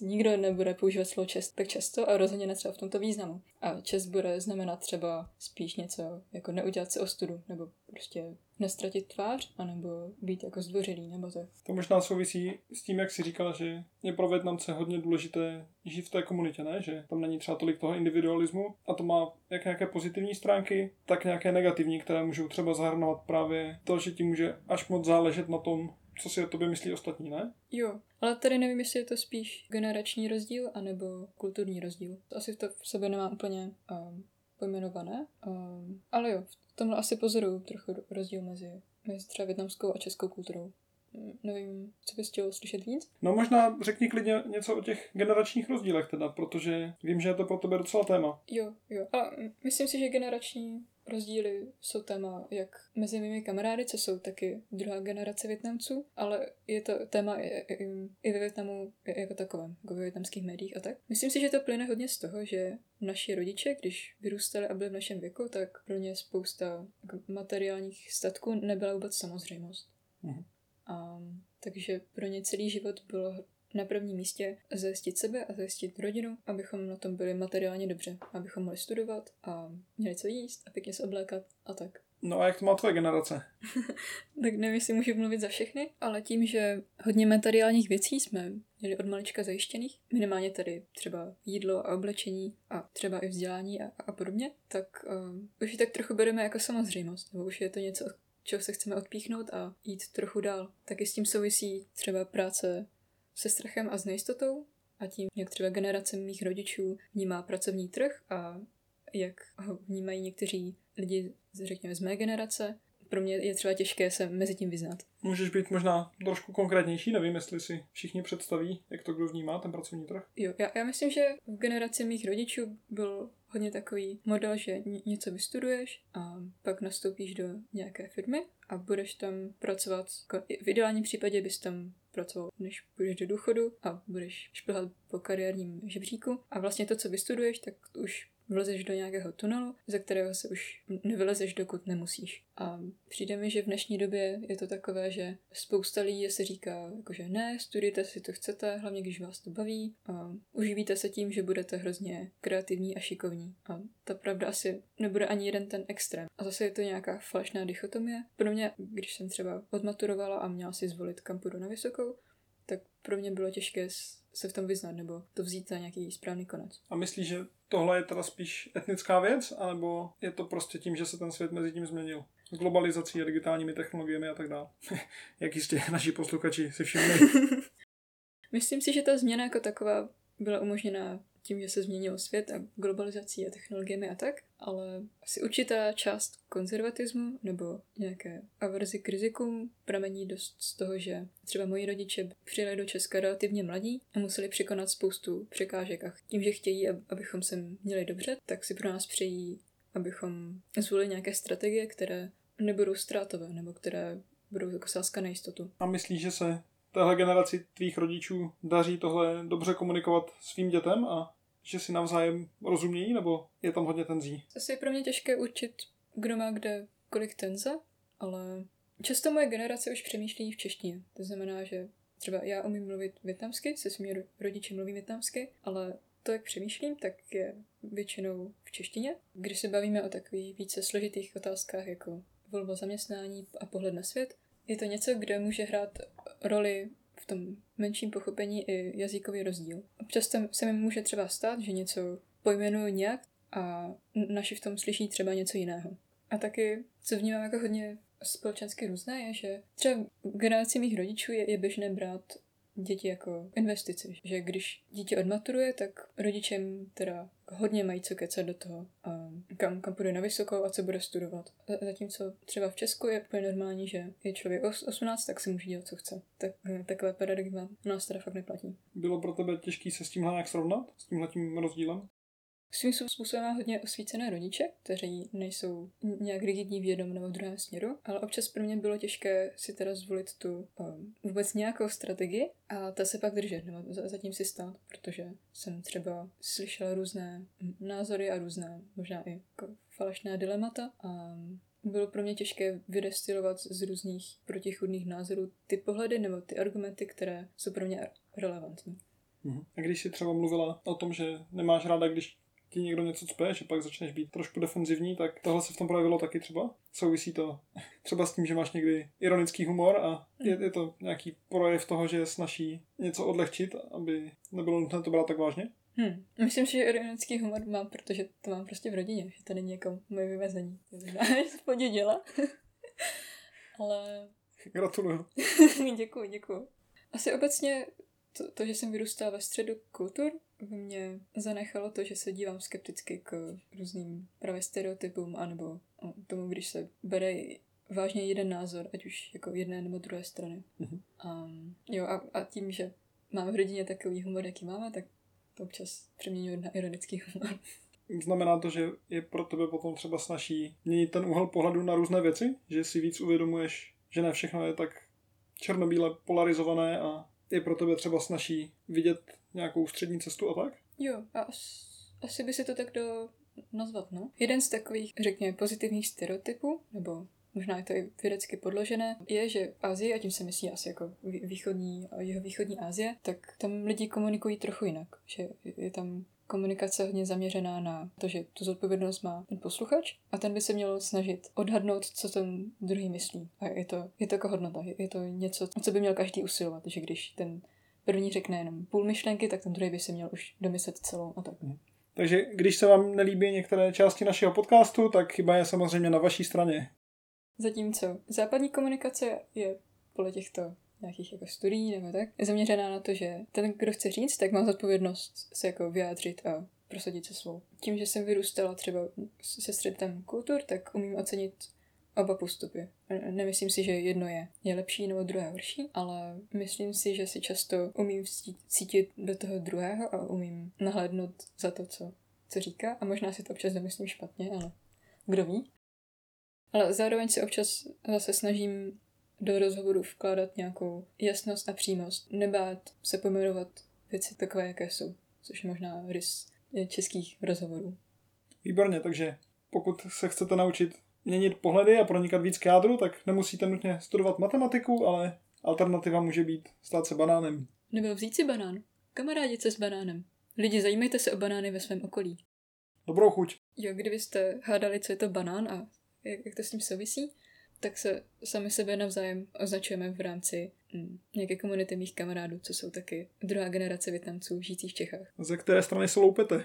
nikdo nebude používat slovo čest tak často a rozhodně netřeba v tomto významu. A čest bude znamenat třeba spíš něco jako neudělat si ostudu, nebo prostě nestratit tvář, anebo být jako zdvořilý, nebo tak. To možná souvisí s tím, jak jsi říkal, že je pro Větnamce hodně důležité žít v té komunitě, ne? Že tam není třeba tolik toho individualismu a to má jak nějaké pozitivní stránky, tak nějaké negativní, které můžou třeba zahrnovat právě to, že ti může až moc záležet na tom, co si o tobě myslí ostatní, ne? Jo, ale tady nevím, jestli je to spíš generační rozdíl, anebo kulturní rozdíl. Asi to v sobě nemá úplně um, pojmenované, um, ale jo, v tomhle asi pozoruju trochu rozdíl mezi, mezi třeba větnamskou a českou kulturou. Nevím, co bys chtěl slyšet víc? No možná řekni klidně něco o těch generačních rozdílech teda, protože vím, že je to pro tebe docela téma. Jo, jo. A myslím si, že generační rozdíly jsou téma jak mezi mými kamarády, co jsou taky druhá generace Větnamců, ale je to téma i, i, i ve Větnamu jako takovém, jako ve větnamských médiích a tak. Myslím si, že to plyne hodně z toho, že naši rodiče, když vyrůstali a byli v našem věku, tak pro ně spousta jako materiálních statků nebyla vůbec samozřejmost. Mhm. A, takže pro ně celý život bylo na prvním místě zajistit sebe a zajistit rodinu, abychom na tom byli materiálně dobře, abychom mohli studovat a měli co jíst a pěkně se oblékat a tak. No a jak to má tvoje generace? tak nevím, jestli můžu mluvit za všechny, ale tím, že hodně materiálních věcí jsme měli od malička zajištěných, minimálně tady třeba jídlo a oblečení a třeba i vzdělání a, a podobně, tak uh, už ji tak trochu bereme jako samozřejmost, nebo už je to něco, čeho se chceme odpíchnout a jít trochu dál. Taky s tím souvisí třeba práce se strachem a s nejistotou a tím, jak třeba generace mých rodičů vnímá pracovní trh a jak ho vnímají někteří lidi, řekněme, z mé generace. Pro mě je třeba těžké se mezi tím vyznat. Můžeš být možná trošku konkrétnější, nevím, jestli si všichni představí, jak to kdo vnímá, ten pracovní trh. Jo, já, já myslím, že v generaci mých rodičů byl hodně takový model, že něco vystuduješ a pak nastoupíš do nějaké firmy a budeš tam pracovat. Jako v ideálním případě bys tam pracoval, než půjdeš do důchodu a budeš šplhat po kariérním žebříku. A vlastně to, co vystuduješ, tak už vlezeš do nějakého tunelu, ze kterého se už nevylezeš, dokud nemusíš. A přijde mi, že v dnešní době je to takové, že spousta lidí se říká, jakože ne, studujte si to chcete, hlavně když vás to baví. A uživíte se tím, že budete hrozně kreativní a šikovní. A ta pravda asi nebude ani jeden ten extrém. A zase je to nějaká falešná dichotomie. Pro mě, když jsem třeba odmaturovala a měla si zvolit kam půjdu na vysokou, pro mě bylo těžké se v tom vyznat nebo to vzít za nějaký správný konec. A myslíš, že tohle je teda spíš etnická věc, anebo je to prostě tím, že se ten svět mezi tím změnil? Globalizací a digitálními technologiemi a tak dále. Jak jistě naši posluchači si všimli. Myslím si, že ta změna jako taková byla umožněna tím, že se změnil svět a globalizací a technologiemi a tak, ale asi určitá část konzervatismu nebo nějaké averzi k rizikům pramení dost z toho, že třeba moji rodiče přijeli do Česka relativně mladí a museli překonat spoustu překážek a tím, že chtějí, abychom se měli dobře, tak si pro nás přejí, abychom zvolili nějaké strategie, které nebudou ztrátové nebo které budou jako sázka na jistotu. A myslíš, že se téhle generaci tvých rodičů daří tohle dobře komunikovat svým dětem a že si navzájem rozumějí, nebo je tam hodně tenzí? Asi je pro mě těžké určit, kdo má kde kolik tenze, ale často moje generace už přemýšlí v češtině. To znamená, že třeba já umím mluvit větnamsky, se svými rodiči mluví větnamsky, ale to, jak přemýšlím, tak je většinou v češtině. Když se bavíme o takových více složitých otázkách, jako volba zaměstnání a pohled na svět, je to něco, kde může hrát roli v tom menším pochopení i jazykový rozdíl. Občas se mi může třeba stát, že něco pojmenuju nějak a naši v tom slyší třeba něco jiného. A taky, co vnímám jako hodně společensky různé, je, že třeba generaci mých rodičů je, je běžné brát děti jako investici. Že když dítě odmaturuje, tak rodičem teda hodně mají co kecat do toho, a kam, kam půjde na vysokou a co bude studovat. Zatímco třeba v Česku je úplně normální, že je člověk 18, tak si může dělat, co chce. Tak, takové paradigma nás teda fakt neplatí. Bylo pro tebe těžké se s tímhle nějak srovnat? S tímhletím rozdílem? Svým způsobem má hodně osvícené rodiče, kteří nejsou nějak rigidní v jednom nebo v druhém směru, ale občas pro mě bylo těžké si teda zvolit tu um, vůbec nějakou strategii a ta se pak držet, nebo zatím si stát, protože jsem třeba slyšela různé názory a různé, možná i jako falešné dilemata a bylo pro mě těžké vydestilovat z různých protichudných názorů ty pohledy nebo ty argumenty, které jsou pro mě relevantní. Mhm. A když jsi třeba mluvila o tom, že nemáš ráda, když ti někdo něco cpe, že pak začneš být trošku defenzivní, tak tohle se v tom projevilo taky třeba? Souvisí to třeba s tím, že máš někdy ironický humor a je, je to nějaký projev toho, že je snaží něco odlehčit, aby nebylo nutné to brát tak vážně? Hmm. Myslím si, že ironický humor mám, protože to mám prostě v rodině, že to není jako moje vymezení. To je podědila. Ale... Gratuluju. děkuji, děkuji. Asi obecně to, to, že jsem vyrůstala ve středu kultur, ve mě zanechalo to, že se dívám skepticky k různým právě stereotypům, anebo tomu, když se bere vážně jeden názor, ať už jako jedné nebo druhé strany. Mm-hmm. Um, jo, a, a tím, že máme v rodině takový humor, jaký máme, tak to občas přeměňuje na ironický humor. Znamená to, že je pro tebe potom třeba snaží měnit ten úhel pohledu na různé věci? Že si víc uvědomuješ, že ne všechno je tak černobíle polarizované a je pro tebe třeba snaží vidět nějakou střední cestu a tak? Jo, a asi by se to tak do nazvat, no. Jeden z takových, řekněme, pozitivních stereotypů, nebo možná je to i vědecky podložené, je, že Asie, a tím se myslí asi jako východní jeho východní Asie, tak tam lidi komunikují trochu jinak. Že je tam komunikace hodně zaměřená na to, že tu zodpovědnost má ten posluchač a ten by se měl snažit odhadnout, co ten druhý myslí. A je to, je to jako hodnota, je to něco, co by měl každý usilovat, že když ten první řekne jenom půl myšlenky, tak ten druhý by se měl už domyslet celou a tak. Takže když se vám nelíbí některé části našeho podcastu, tak chyba je samozřejmě na vaší straně. Zatímco západní komunikace je podle těchto nějakých jako studií nebo tak, je zaměřená na to, že ten, kdo chce říct, tak má zodpovědnost se jako vyjádřit a prosadit se svou. Tím, že jsem vyrůstala třeba se střetem kultur, tak umím ocenit oba postupy. Nemyslím si, že jedno je, je lepší nebo druhé horší, ale myslím si, že si často umím cítit do toho druhého a umím nahlédnout za to, co, co říká. A možná si to občas nemyslím špatně, ale kdo ví. Ale zároveň si občas zase snažím do rozhovoru vkládat nějakou jasnost a přímost. Nebát se pojmenovat věci takové, jaké jsou. Což je možná rys českých rozhovorů. Výborně, takže pokud se chcete naučit měnit pohledy a pronikat víc k jádru, tak nemusíte nutně studovat matematiku, ale alternativa může být stát se banánem. Nebo vzít si banán. Kamarádi se s banánem. Lidi, zajímejte se o banány ve svém okolí. Dobrou chuť. Jo, kdybyste hádali, co je to banán a jak, jak to s tím souvisí, tak se sami sebe navzájem označujeme v rámci hm, nějaké komunity mých kamarádů, co jsou taky druhá generace Větnamců žijících v Čechách. Ze které strany se loupete?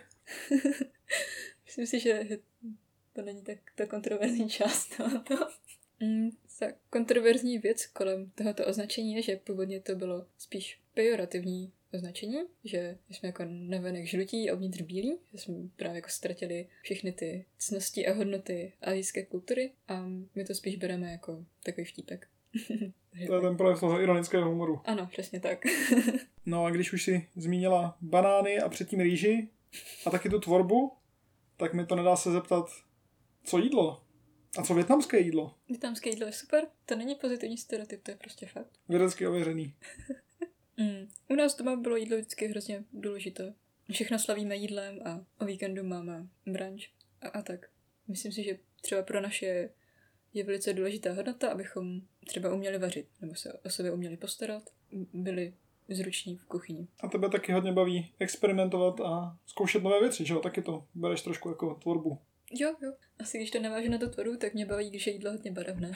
Myslím si, že to není tak ta kontroverzní část tohoto. Mm, ta kontroverzní věc kolem tohoto označení je, že původně to bylo spíš pejorativní označení, že jsme jako navenek žlutí a uvnitř bílí, že jsme právě jako ztratili všechny ty cnosti a hodnoty azijské kultury a my to spíš bereme jako takový vtípek. to je ten projev toho ironického humoru. Ano, přesně tak. no a když už si zmínila banány a předtím rýži a taky tu tvorbu, tak mi to nedá se zeptat, co jídlo? A co větnamské jídlo? Větnamské jídlo je super, to není pozitivní stereotyp, to je prostě fakt. Vědecky ověřený. mm. U nás doma bylo jídlo vždycky hrozně důležité. Všechno slavíme jídlem a o víkendu máme brunch a, a tak. Myslím si, že třeba pro naše je velice důležitá hodnota, abychom třeba uměli vařit, nebo se o sebe uměli postarat, byli zruční v kuchyni. A tebe taky hodně baví experimentovat a zkoušet nové věci, že jo? Taky to bereš trošku jako tvorbu. Jo, jo. Asi když to navážu na to tvoru, tak mě baví, když je jídlo hodně barevné.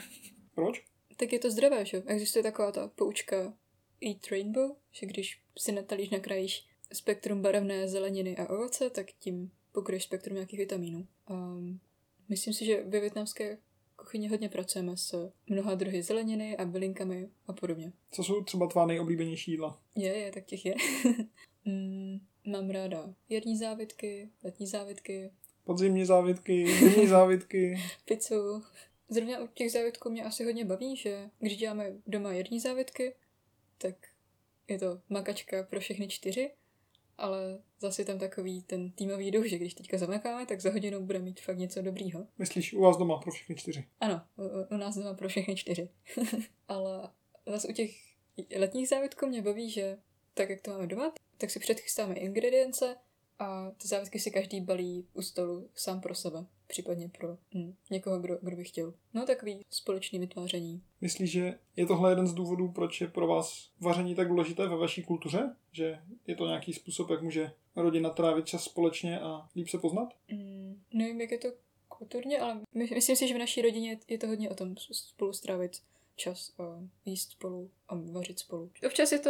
Proč? Tak je to zdravé, že? Existuje taková ta poučka Eat Rainbow, že když si na talíř nakrájíš spektrum barevné zeleniny a ovoce, tak tím pokryješ spektrum nějakých vitamínů. Um, myslím si, že ve větnamské kuchyni hodně pracujeme s mnoha druhy zeleniny a bylinkami a podobně. Co jsou třeba tvá nejoblíbenější jídla? Je, je, tak těch je. mm, mám ráda jarní závitky, letní závitky, podzimní závitky, zimní závitky. Pizzu. Zrovna u těch závitků mě asi hodně baví, že když děláme doma jarní závitky, tak je to makačka pro všechny čtyři, ale zase tam takový ten týmový duch, že když teďka zamakáme, tak za hodinu bude mít fakt něco dobrýho. Myslíš u vás doma pro všechny čtyři? Ano, u, u nás doma pro všechny čtyři. ale zase u těch letních závitků mě baví, že tak, jak to máme doma, tak si předchystáme ingredience, a ty závětky si každý balí u stolu sám pro sebe, případně pro hm, někoho, kdo, kdo by chtěl. No takový společný vytváření. Myslíš, že je tohle jeden z důvodů, proč je pro vás vaření tak důležité ve vaší kultuře? Že je to nějaký způsob, jak může rodina trávit čas společně a líp se poznat? Mm, nevím, jak je to kulturně, ale my, myslím si, že v naší rodině je to hodně o tom spolu strávit čas a jíst spolu a vařit spolu. Občas je to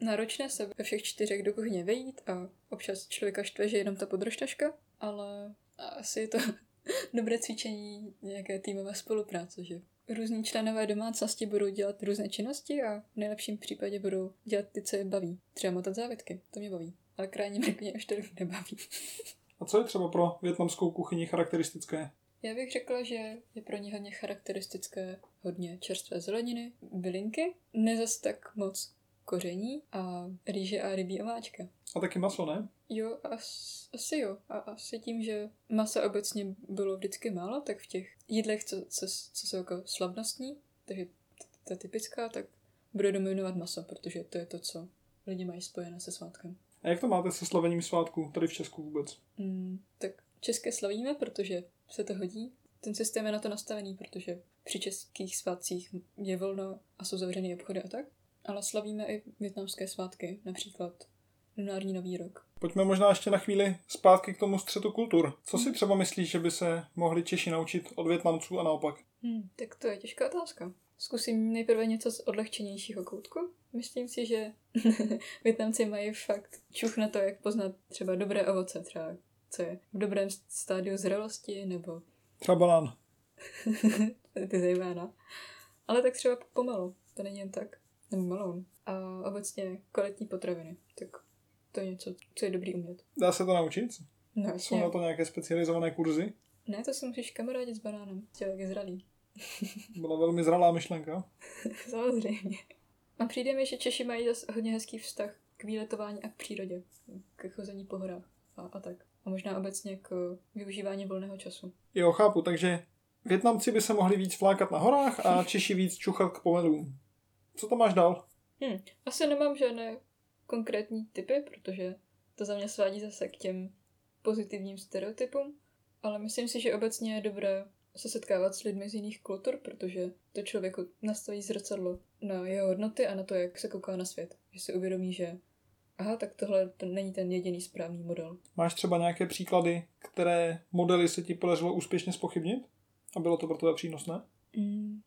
náročné se ve všech čtyřech do kuchyně vejít a občas člověka štve, že je jenom ta podržtaška, ale asi je to dobré cvičení nějaké týmové spolupráce, že různí členové domácnosti budou dělat různé činnosti a v nejlepším případě budou dělat ty, co je baví. Třeba motat závětky, to mě baví. Ale krajně mě už to nebaví. A co je třeba pro větnamskou kuchyni charakteristické? Já bych řekla, že je pro ně hodně charakteristické hodně čerstvé zeleniny, bylinky, nezas tak moc koření a rýže a rybí omáčka. A taky maso, ne? Jo, as, asi jo. A asi tím, že masa obecně bylo vždycky málo, tak v těch jídlech, co, co, co jsou jako slavnostní, takže ta typická, tak bude dominovat maso, protože to je to, co lidi mají spojené se svátkem. A jak to máte se slavením svátku tady v Česku vůbec? Mm, tak české slavíme, protože se to hodí. Ten systém je na to nastavený, protože při českých svátcích je volno a jsou zavřené obchody a tak. Ale slavíme i větnamské svátky, například lunární nový rok. Pojďme možná ještě na chvíli zpátky k tomu střetu kultur. Co si třeba myslíš, že by se mohli Češi naučit od Větnamců a naopak? Hmm, tak to je těžká otázka. Zkusím nejprve něco z odlehčenějšího koutku. Myslím si, že Větnamci mají fakt čuch na to, jak poznat třeba dobré ovoce, třeba co je v dobrém stádiu zrelosti, nebo... Třeba banán. Ty zejména. Ale tak třeba pomalu, to není jen tak. Nebo meloun. A obecně kvalitní potraviny. Tak to je něco, co je dobrý umět. Dá se to naučit? No. Jsou na to nějaké specializované kurzy? Ne, to si musíš kamarádit s banánem. Člověk je zralý. Byla velmi zralá myšlenka. Samozřejmě. A přijde mi, že Češi mají zase hodně hezký vztah k výletování a k přírodě. K chození po horách a, a tak. A možná obecně k využívání volného času. Jo, chápu, takže Větnamci by se mohli víc flákat na horách a Češi víc čuchat k pomelům. Co tam máš dál? Hm, asi nemám žádné konkrétní typy, protože to za mě svádí zase k těm pozitivním stereotypům, ale myslím si, že obecně je dobré se setkávat s lidmi z jiných kultur, protože to člověku nastaví zrcadlo na jeho hodnoty a na to, jak se kouká na svět. Že si uvědomí, že aha, tak tohle to není ten jediný správný model. Máš třeba nějaké příklady, které modely se ti podařilo úspěšně spochybnit? A bylo to pro tebe přínosné? Mm,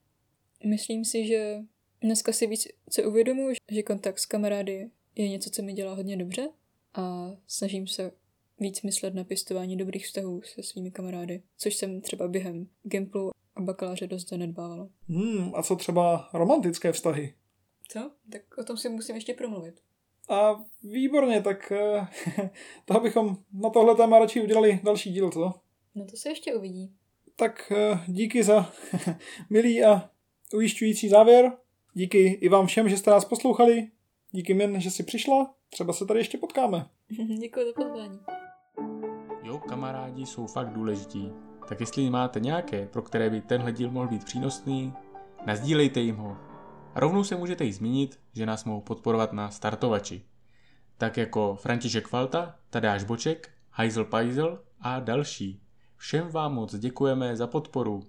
myslím si, že dneska si víc co uvědomuji, že kontakt s kamarády je něco, co mi dělá hodně dobře a snažím se víc myslet na pěstování dobrých vztahů se svými kamarády, což jsem třeba během Gimplu a bakaláře dost zanedbávala. Hmm, a co třeba romantické vztahy? Co? Tak o tom si musím ještě promluvit. A výborně, tak eh, to bychom na tohle téma radši udělali další díl, co? No to se ještě uvidí. Tak eh, díky za milý a ujišťující závěr. Díky i vám všem, že jste nás poslouchali. Díky Min, že jsi přišla. Třeba se tady ještě potkáme. Děkuji za pozvání. Jo, kamarádi jsou fakt důležití. Tak jestli máte nějaké, pro které by tenhle díl mohl být přínosný, nazdílejte jim ho. A rovnou se můžete i zmínit, že nás mohou podporovat na startovači. Tak jako František Falta, Tadáš Boček, Heisel Pajzel a další. Všem vám moc děkujeme za podporu.